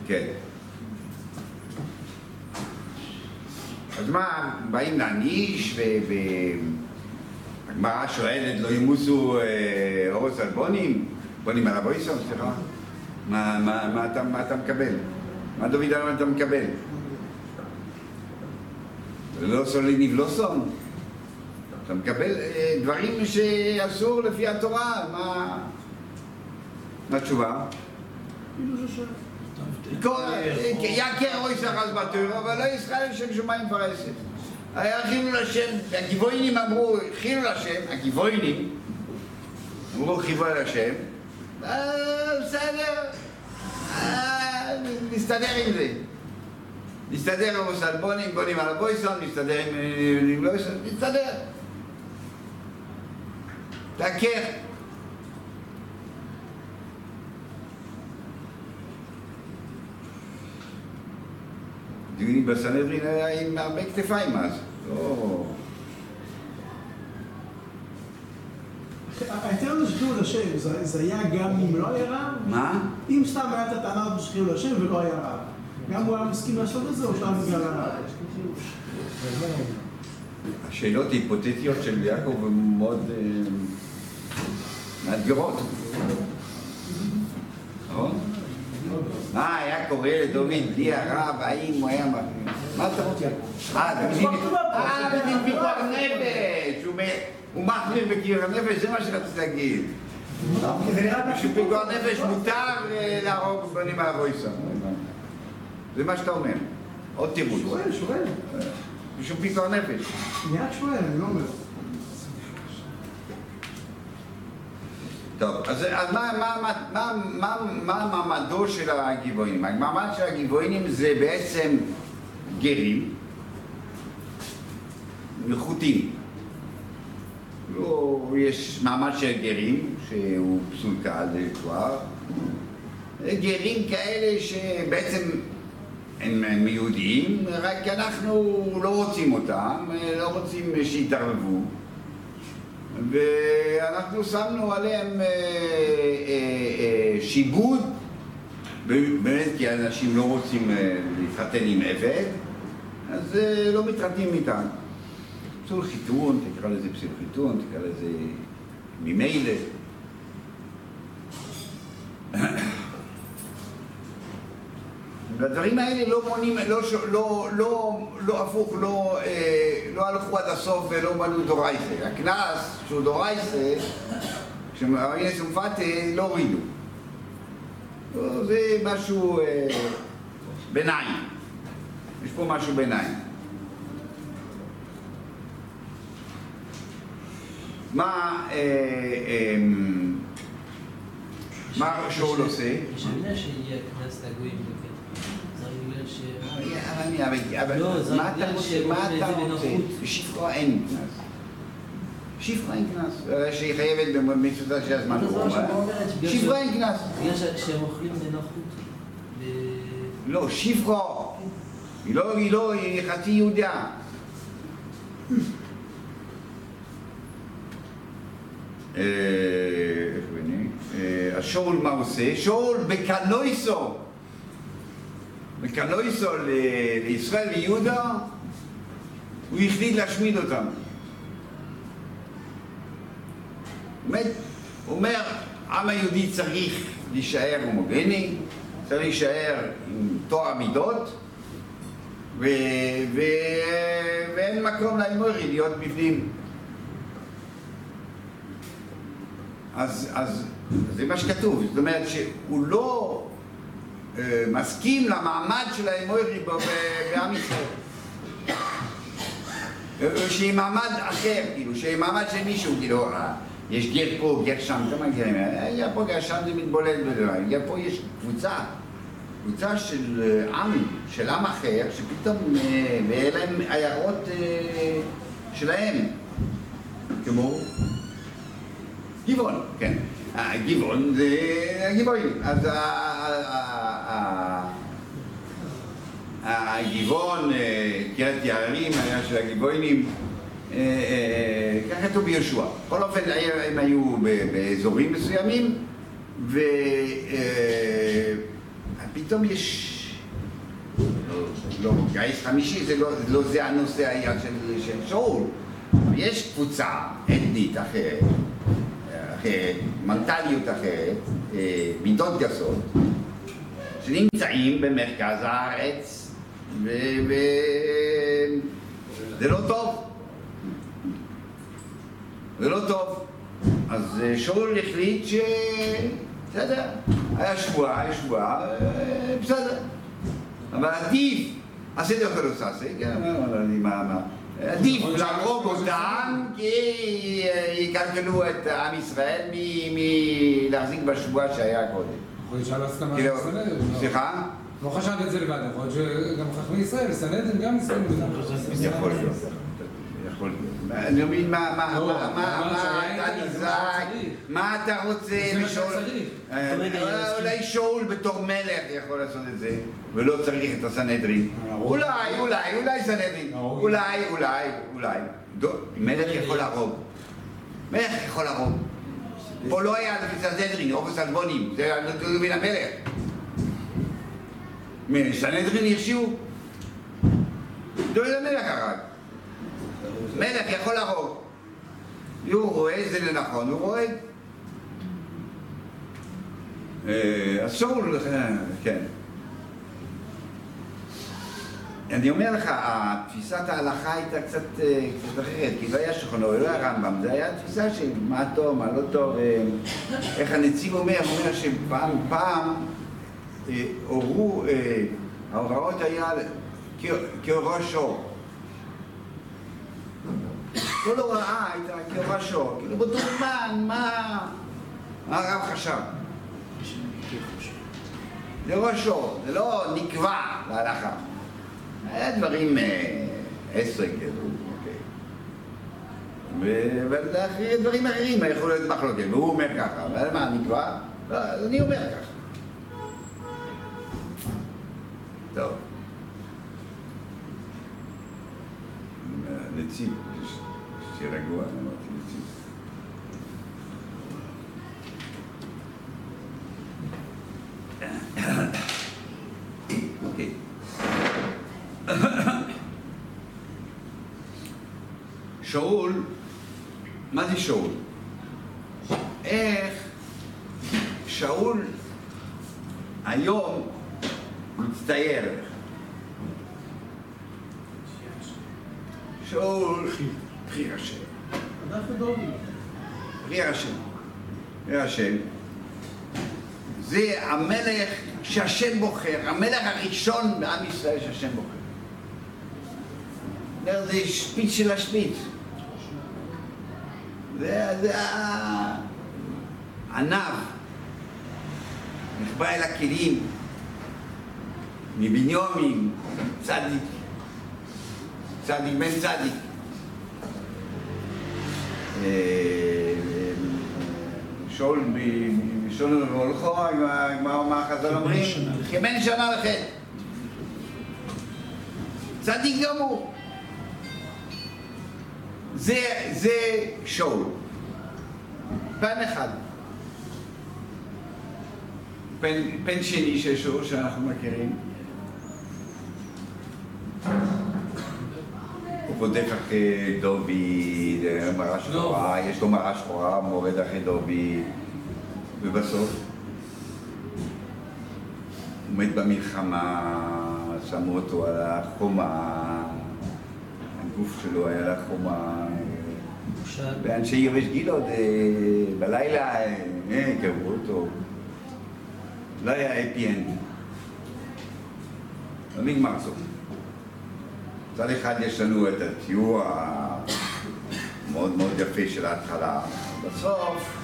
כן. אז מה, באים להעניש, והגמרא שואלת, לא ימוסו אה, אורס על בונים? בונים על אבויסום, סליחה. מה, מה, מה, אתה, מה אתה מקבל? מה דוד אמר אתה מקבל? לא סולי נבלוסון. אתה מקבל אה, דברים שאסור לפי התורה, מה... מה התשובה? יקר אוי סחס בתורה, אבל לא ישראל שם שמיים פרסת. היה חילול השם, הגיבוינים אמרו חילול השם, הגיבוינים אמרו חיבוי השם, בסדר, אה, נסתדר עם זה. נסתדר עם הסלבונים, בונים על הבויסון, נסתדר עם בויסון, נסתדר. תעקר. דיונים בסנהדרין היה עם הרבה כתפיים אז, לא... של חילול השם, זה היה גם אם לא היה רב? מה? אם סתם היה את הטענה הזאת חילול השם ולא היה רב, גם הוא היה מסכים לעשות את זה או סתם בגלל הרב? השאלות ההיפותטיות של יעקב הן מאוד אה, מאתגרות. נכון? מה היה קורה לדוד בלי הרב, האם הוא היה... מה אתה רוצה? אה, אתה מבין? אה, פיקוח נפש! הוא מחמיר בקיר הנפש, זה מה שרציתי להגיד. בשביל פיקוח נפש מותר אה, להרוג בנים הבויסון. זה מה שאתה אומר. עוד תירוץ. שואל, שואל. בשביל פיקוח נפש. רק שואל, אני לא אומר. טוב, אז, אז מה, מה, מה, מה, מה, מה מעמדו של הגיבוינים? המעמד של הגיבוינים זה בעצם גרים, נחותים. לא, יש מעמד של גרים, שהוא פסול קהל כבר. גרים כאלה שבעצם הם, הם יהודים, רק אנחנו לא רוצים אותם, לא רוצים שיתערבבו. ואנחנו שמנו עליהם אה, אה, אה, שיבוד, באמת כי אנשים לא רוצים להתחתן עם עבד, אז לא מתחתנים איתם. פסול חיתון, תקרא לזה פסול חיתון, תקרא לזה ממילא. והדברים האלה לא מונים, לא, לא, לא, לא הפוך, לא, אה, לא הלכו עד הסוף ולא מנו דורייסה. הקנס שהוא דורייסה, כשמרינס ומפתה לא הורידו. לא, זה משהו אה, ביניים. יש פה משהו ביניים. מה, אה, אה, מה שאול עושה? יש אמונה שיהיה קנס לגויים בקטע. זה רק בגלל ש... אבל אני- אבל- אבל לא, זה מה רק אתה בגלל רוצה? שהם מה אומרים אתה את זה רוצה? בנוחות. בשפחה אין קנס. שפחה אין קנס. אה, שהיא חייבת במצוות של הזמן. מה שפחה אין קנס. בגלל שהם אוכלים בנוחות. לא, שפחה. היא לא, לא, חצי יהודה. אה? אה, אז שאול מה עושה? שאול. בקנויסו ל- לישראל ויהודה, הוא החליט להשמיד אותם. באמת, הוא אומר, העם היהודי צריך להישאר הומוגני, צריך להישאר עם טוהר המידות, ו... ו... ואין מקום לאמורי להיות בפנים. אז, אז זה מה שכתוב, זאת אומרת שהוא לא אה, מסכים למעמד של האמורי בעם ישראל. אה, שיהיה מעמד אחר, כאילו, שיהיה מעמד של מישהו, כאילו, אה, יש גר פה, גר שם, כמה גרים, היה פה גר שם זה מתבולל היה פה יש קבוצה, קבוצה של אה, עם, של עם אחר, שפתאום, אה, ויהיה להם עיירות אה, שלהם, כמו גבעון, כן. הגבעון זה הגבעונים. אז הגבעון, אה, קריית יערים, היה של הגבעונים, אה, אה, ככה כתוב ביהושע. בכל אופן, היה- הם היו באזורים מסוימים, ופתאום יש... לא, לא, גיס חמישי זה לא, לא זה הנושא של, של שאול. יש קבוצה אתנית אחרת, אחרת, מנטליות אחרת, אה, מידות גסות, שנמצאים במרכז הארץ, ו... ו... זה לא טוב. זה לא טוב. אז אה, שאול החליט ש... בסדר, היה שבועה, היה שבועה, אה, בסדר. אבל עדיף, לי אוכל עושה, עשה, כן, אני מה. עדיף להרוג אותם כי אה, יקלקלו את עם ישראל מלהחזיק בשבועה שהיה קודם. יכול להיות שלא הסכמה כאילו. לא. סליחה? לא חשבת את זה לבד, יכול להיות שגם חכמי ישראל, סנהדרין גם לזה. יכול להיות. אני לא מבין מה, לא, אתה מה אתה רוצה. אה, אה, אולי שאול בתור מלך יכול לעשות את זה, ולא צריך את הסנהדרין. אולי, אולי, אולי סנהדרין. אולי, אולי, אולי. מלך יכול להרוג. מלך יכול להרוג. פה לא היה לפי סנהדרין, רוב הסלבונים, זה היה מן המלך. סנהדרין הרשיעו? דוד המלך הרג. מלך יכול להרוג. הוא רואה זה לנכון, הוא רואה. אה, שאול, אה, כן. אני אומר לך, תפיסת ההלכה הייתה אה, קצת אחרת, כי לא היה שכונו, לא היה רמב"ם, זה היה תפיסה של מה טוב, מה לא טוב, איך הנציב אומר, הוא אומר שפעם, פעם הורו, ההוראות היה כ- כראשו. כל הוראה הייתה כראשו, כאילו באותו זמן, מה מה הרב חשב? זה ראשו, זה לא נקבע להלכה. היה דברים אה, עשרה כאילו, אוקיי. דברים אחרים יכול להיות מחלוקת, והוא אומר ככה, אבל מה, נקבע? לא, אז אני אומר ככה. טוב. נציב, שיהיה רגוע, אמרתי נציב. אוקיי. שאול, מה זה שאול? איך שאול היום מצטייר שאול, בחיר השם. בחיר השם, בחיר השם, זה המלך שהשם בוחר, המלך הראשון בעם ישראל שהשם בוחר. זה שפיץ של השפיץ. זה, זה ה- עניו, נחבא אל הכלים, מבניומין, צדיק, צדיק בן צדיק. שאול בשאול ובהולכו, מה מה החז"ל אומרים? כבן שנה וחטא. צדיק גמור. זה, זה שאול. פן אחד. פן, פן שני של שאול שאנחנו מכירים. בודק אחרי דובי, מראה שחורה, יש לו מראה שחורה, מורד אחרי דובי, ובסוף הוא מת במלחמה, שמו אותו על החומה, הגוף שלו היה על החומה, ואנשי יבש גילוד אה, בלילה אה, קברו אותו. לא היה אפי אנד. לא נגמר סוף. מצד אחד יש לנו את התיאור המאוד מאוד יפה של ההתחלה, בסוף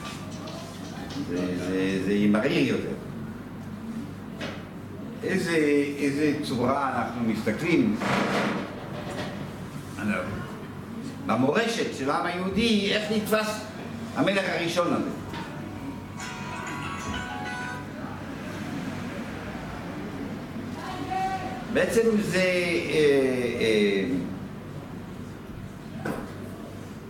זה, ימריר יותר. איזה, איזה צורה אנחנו מסתכלים. במורשת של העם היהודי, איך נתפס המלך הראשון הזה. בעצם זה אה, אה,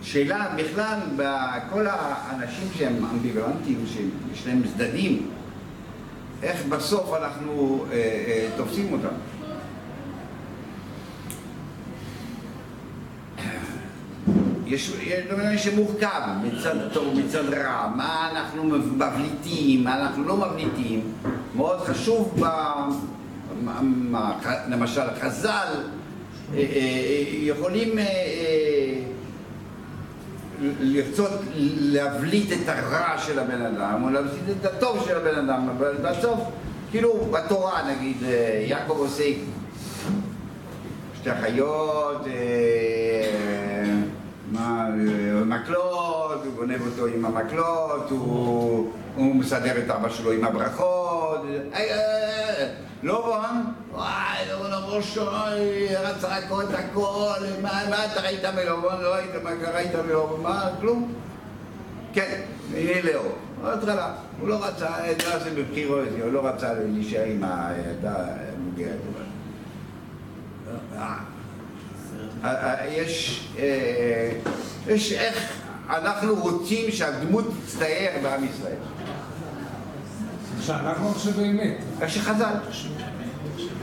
שאלה בכלל, בכל האנשים שהם אמביוולנטיים, שיש להם צדדים, איך בסוף אנחנו אה, תופסים אותם. יש דברים שמורכב, מצד טוב, מצד רע, מה אנחנו מבליטים, מה אנחנו לא מבליטים. מאוד חשוב, ב, למשל חז"ל, אה, אה, יכולים אה, לרצות להבליט את הרע של הבן אדם, או להבליט את הטוב של הבן אדם, אבל בסוף, כאילו בתורה נגיד, יעקב עושה שתי חיות, מה, אה, מקלות, הוא גונב אותו עם המקלות, הוא מסדר את אבא שלו עם הברכות, אה, אה, לובון, וואי, לובון הראש רצה הכל את הכל, מה, אתה ראית מלובון? לא ראית מה ראית מלובון? מה, כלום? כן, הנה לאו, בהתחלה, הוא לא רצה, לא עושה בבחירות, הוא לא רצה להישאר עם הילדה המוגרת. אה, אה, יש, אה, יש איך אנחנו רוצים שהדמות תצטייר בעם ישראל. שאנחנו עכשיו באמת. איך שחז"ל.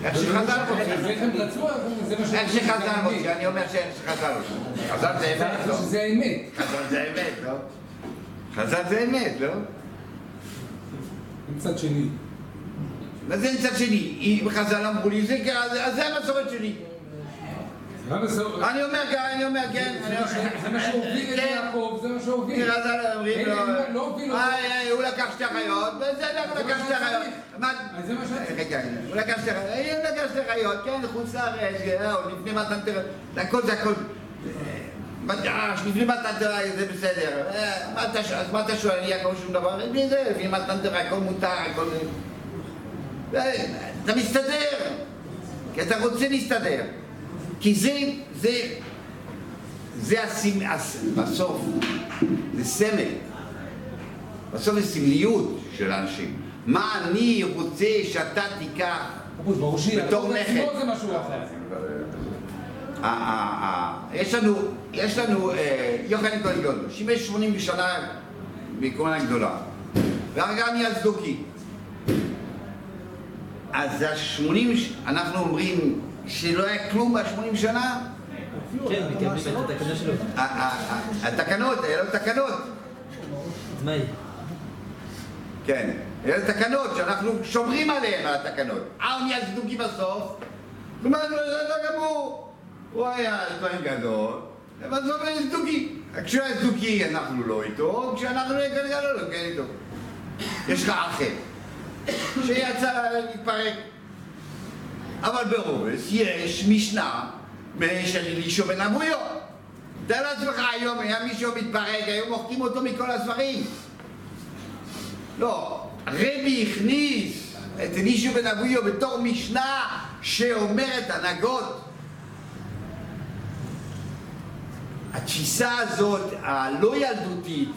איך שחז"ל רוצה. ואיך הם רצו, זה מה ש... איך שחז"ל רוצה, אני אומר שאיך שחז"ל רוצה. חז"ל זה אמת, לא? זה אמת. חז"ל זה אמת, לא? חז"ל זה אמת, לא? מצד שני. מה זה מצד שני? אם חז"ל אמרו לי זה, אז זה המסורת שלי. אני אומר כן, אני אומר כן. זה מה שהוביל את יעקב, זה מה שהוביל. חז"ל אומרים לו, לא הובילו אותו. "איי, הוא לקח שתי חיות, בסדר, הוא לקח שתי חיות. זה מה שרציתי. רגע, הוא לקח שתי חיות, הוא לקח שתי חיות, כן, חוץ לארץ, אה, עוד לפני מתן תורה, זה הכל זה הכל. מדרש, לפני מתן תורה זה בסדר. אה, אז מה אתה שואל, יעקב שום דבר? לפני זה, לפני מתן תורה, הכל מותר, הכל... אה, אתה מסתדר, כי אתה רוצה להסתדר. כי זה, זה, זה הסמ... הס... בסוף, זה סמל. בסוף זה סמליות של האנשים. מה אני רוצה שאתה תיקח בתור נכד. אה, אה, אה, יש לנו, יש לנו, יוחנן כהן גדול, שימש 80 שנה בכהונה גדולה, והרגע נהיה צדוקי. אז ה-80, אנחנו אומרים שלא היה כלום ב-80 שנה? כן, מקבלים את התקנה שלו. ה- ה- ה- התקנות, היה לו תקנות. כן, אלה תקנות שאנחנו שומרים עליהן, על התקנות. הוא נהיה צדוקי בסוף, זאת אומרת, זה לא גמור. הוא היה כהן גדול, ובסוף היה צדוקי. כשהוא היה צדוקי אנחנו לא איתו, כשאנחנו נהיה כהן גדול, לא כן איתו. יש לך אחר, שיצא להתפרק. אבל ברובס יש משנה של אלישו בן אבויו. תאר לעצמך היום היה מישהו מתפרק, היו מוחקים אותו מכל הספרים. לא, רבי הכניס את אלישו בן אבויו בתור משנה שאומרת הנהגות. התפיסה הזאת, הלא ילדותית,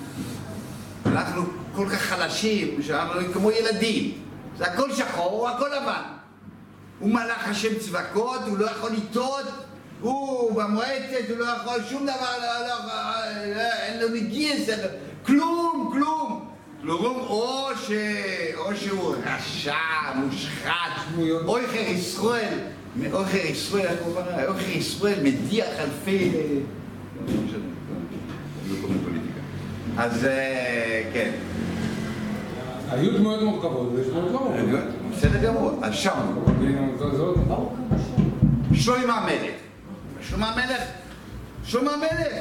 אנחנו כל כך חלשים, שאנחנו כמו ילדים. זה הכל שחור, הכל לבן. הוא מלאך השם צבקות, הוא לא יכול לטעות, הוא במועצת, הוא לא יכול שום דבר, לא, לא, לא, אין לו נגיס, אין לו- כלום, כלום. כלום, או, ש... או שהוא רשע, מושחת, אויכר ישראל, אויכר ישראל, איך הוא אומר? אויכר ישראל מדיח אלפי... לא משנה, לא פוליטיקה. אז אה, כן. היו דמויות מורכבות ויש דמויות לא מורכבות. בסדר גמור, אז שם. שלמה המלך. שלמה המלך, שלמה המלך.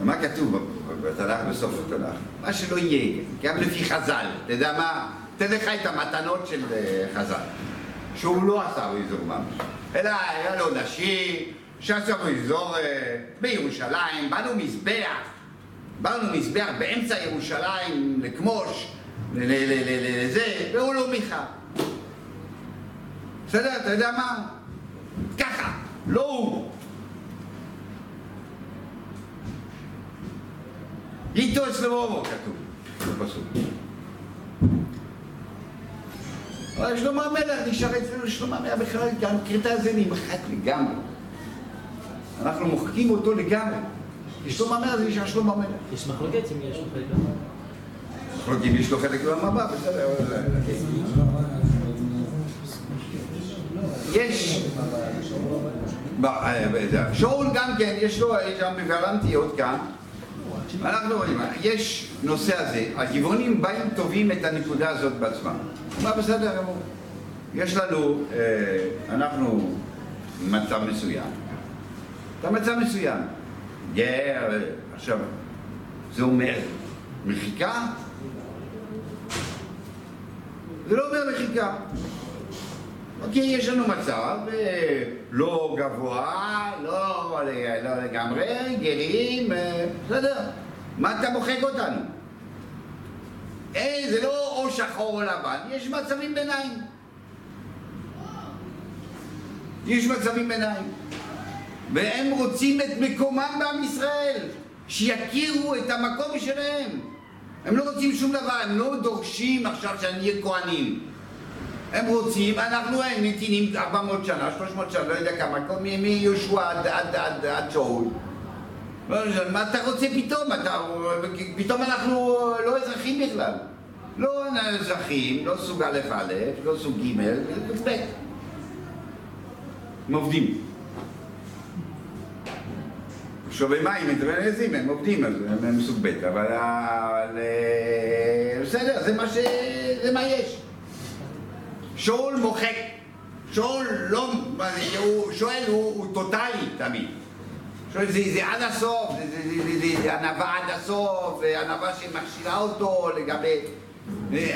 מה כתוב בתנ"ך בסוף התנ"ך? מה שלא יהיה, גם לפי חז"ל. אתה יודע מה? תן לך את המתנות של אה, חז"ל. שהוא לא עשה באזור ממש. אלא היה לו נשים שעשה באזור אה, בירושלים, בנו מזבח. בנו מזבח באמצע ירושלים לכמוש, לזה, והוא לא מיכה. בסדר, אתה יודע מה? ככה, לא הוא. איתו אצלו כתוב, בפסוק. אבל שלמה המלך נשאר אצלנו, שלמה המלך בכלל, גם הקטע הזה נמחק לגמרי. אנחנו מוחקים אותו לגמרי. שלמה המלך זה נשאר שלמה המלך. יש מחלוקת אם יש לו חלק. מחלוקים יש לו חלק במבע, בסדר. יש... שאול גם כן, יש לו, יש גם עוד כאן. אנחנו רואים, יש נושא הזה, הגבעונים באים תובעים את הנקודה הזאת בעצמם. מה בסדר גמור. יש לנו, אה, אנחנו במצב מסוים. אתה מצב מסוים. עכשיו, זה אומר מחיקה? זה לא מחיקה. אוקיי, יש לנו מצב אה, לא גבוה, לא, לא לגמרי, גרים, אה, בסדר. מה אתה מוחק אותנו? אה, זה לא או שחור או לבן, יש מצבים ביניים. יש מצבים ביניים. והם רוצים את מקומם בעם ישראל, שיכירו את המקום שלהם. הם לא רוצים שום דבר, הם לא דורשים עכשיו שאני אהיה כהנים. הם רוצים, אנחנו נתינים 400 שנה, 300 שנה, לא יודע כמה, מיהושע עד, עד, עד, עד שאול. מה אתה רוצה פתאום? אתה, פתאום אנחנו לא אזרחים בכלל. לא אזרחים, לא סוג א' א', לא סוג ג', ב'. הם עובדים. שובי מים, אינטרנזים, הם עובדים, אז הם סוג ב', אבל בסדר, זה מה ש... זה מה יש. שאול מוחק. שאול לא... הוא שואל, הוא, טוטאלי תמיד. שואל, זה, זה עד הסוף, זה, זה, זה, זה, זה ענווה עד הסוף, ענווה שמכשילה אותו לגבי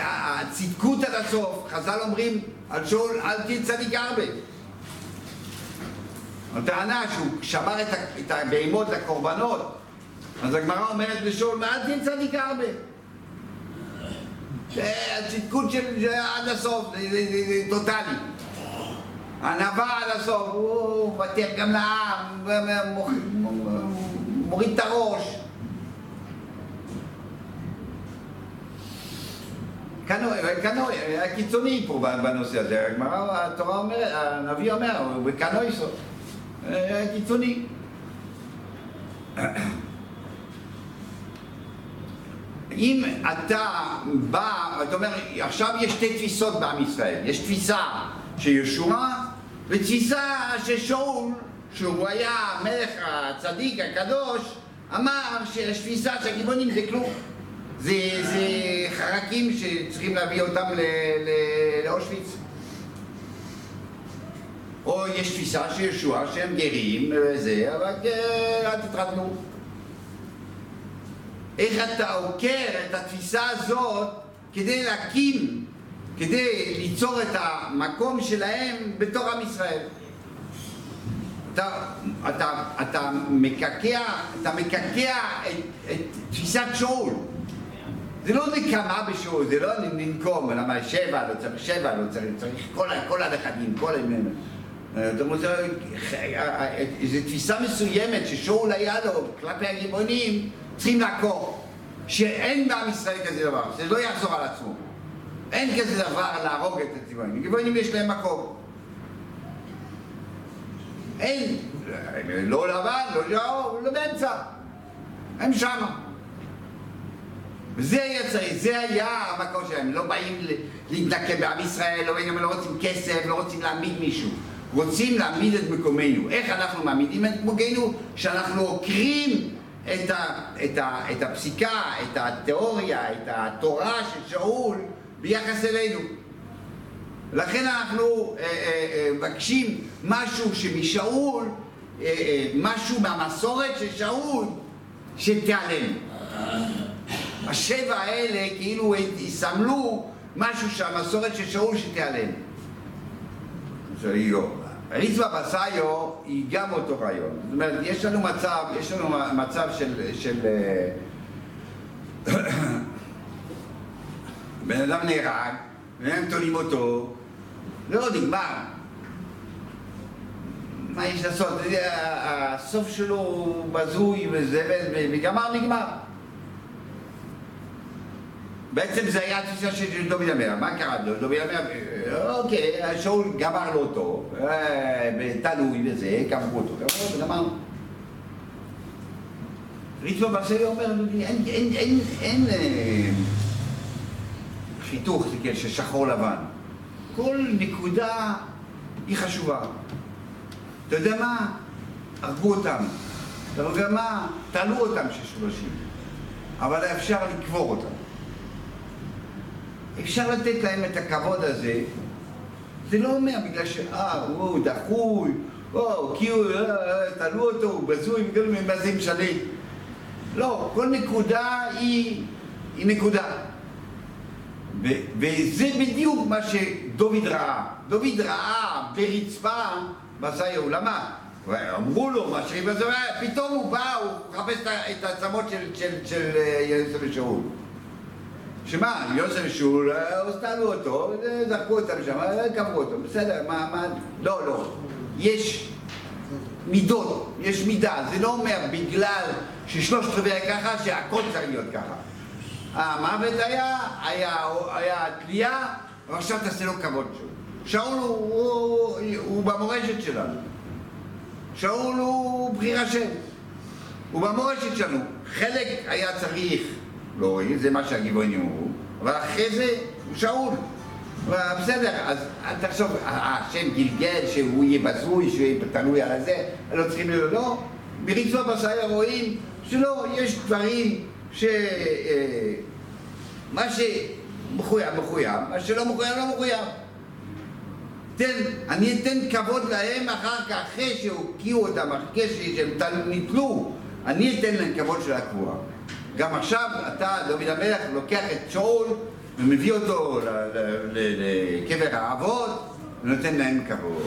הצדקות עד הסוף. חז"ל אומרים על שאול, אל תהיה צדיק הרבה. הטענה שהוא שבר את, הבהמות לקורבנות, אז הגמרא אומרת לשאול, אל תהיה צדיק הרבה. הצדקות של עד הסוף, זה, טוטאלי. ענווה עד הסוף, הוא מוותר גם לעם, מוריד את הראש. קנוי, היה קיצוני פה בנושא הזה, הגמרא, התורה אומרת, הנביא אומר, הוא בקנוי סוף, קיצוני. אם אתה בא, אתה אומר, עכשיו יש שתי תפיסות בעם ישראל, יש תפיסה של ישועה ותפיסה של שאול, שהוא היה מלך הצדיק הקדוש, אמר שיש תפיסה שהגיבונים זה כלום. זה, זה חרקים שצריכים להביא אותם לאושוויץ. או יש תפיסה של ישועה שהם גרים וזה, אבל אה, אל תתרדנו. איך אתה עוקר את התפיסה הזאת כדי להקים, כדי ליצור את המקום שלהם בתור עם ישראל. אתה, אתה, אתה מקעקע, אתה מקעקע את, את תפיסת שאול. זה לא נקמה בשאול, זה לא ננקום, למה שבע, לא צריך שבע, לא צריך, צריך כל, כל הנכדים, כל... זאת אומרת, זו תפיסה מסוימת ששאול היה לו כלפי הגיבונים צריכים לעקור. שאין בעם ישראל כזה דבר, זה לא יחזור על עצמו. אין כזה דבר להרוג את הציבורים. גיבונים יש להם מקום. אין, לא לבן, לא יאור, לא באמצע. הם שמה. וזה היה צריך, זה היה המקום שלהם. לא באים להתנקם בעם ישראל, לא, הם לא רוצים כסף, לא רוצים להעמיד מישהו. רוצים להעמיד את מקומנו. איך אנחנו מעמידים את מקומנו? שאנחנו עוקרים את, ה, את, ה, את הפסיקה, את התיאוריה, את התורה של שאול ביחס אלינו. לכן אנחנו אה, אה, אה, מבקשים משהו שמשאול, אה, אה, משהו מהמסורת של שאול, שתיעלם. השבע האלה כאילו יסמלו משהו שהמסורת של שאול שתיעלם. זה איוב. ריצווה בסאיו היא גם אותו רעיון. זאת אומרת, יש לנו מצב, יש לנו מצב של... של בן אדם נהרג, והם תולים אותו, לא נגמר. מה יש לעשות? הסוף שלו בזוי וזה, וגמר נגמר. בעצם זה היה התפיסה של דוד המלך, מה קרה? דוד המלך, אוקיי, שאול גמר לו אותו, תלוי וזה, קברו אותו, קברו אותו, גמרנו. ריצ'ו ברסלי אומר, אין, אין חיתוך של שחור לבן. כל נקודה היא חשובה. אתה יודע מה? הרגו אותם. אתה יודע מה? תעלו אותם ששורשים. אבל אפשר לקבור אותם. אפשר לתת להם את הכבוד הזה. זה לא אומר בגלל שאה, הוא דחוי, או, כי הוא, אה, אה, תלו אותו, הוא בזוי, מה זה משנה? לא, כל נקודה היא, היא נקודה. ו- וזה בדיוק מה שדוד ראה. דוד ראה ברצפה מסע עולמה. אמרו לו מה שבזה, פתאום הוא בא, הוא מחפש את העצמות של, של, של אה, יוסף ושאול. שמה, יוסף ושאול, אה, סתלו אותו, אה, זרקו אותם שם, אה, קברו אותו, בסדר, מה, מה, לא, לא. יש מידות, יש מידה, זה לא אומר בגלל ששלושת רבעי ככה, שהכל צריך להיות ככה. המוות היה, היה, היה תלייה, ועכשיו תעשה לו כבוד שלו. שאול הוא, הוא, הוא במורשת שלנו. שאול הוא בחירה של. הוא במורשת שלנו. חלק היה צריך להוריד, זה מה שהגיבורים אמרו, אבל אחרי זה הוא שאול. בסדר, אז תחשוב, השם גלגל שהוא יהיה בזוי, שהוא יהיה תלוי על הזה, לא צריכים להיות, לא. בריצות בשר רואים שלא, יש דברים ש... אה, מה שמחויב, מחויב, מה שלא מחויב, לא מחויב. תן, אני אתן כבוד להם אחר כך, אחרי שהוקיעו אותם, אחרי שהם תל- נתלו, אני אתן להם כבוד של הקבורה. גם עכשיו אתה, דוד המלך, לוקח את שאול ומביא אותו לקבר האבות ונותן להם כבוד.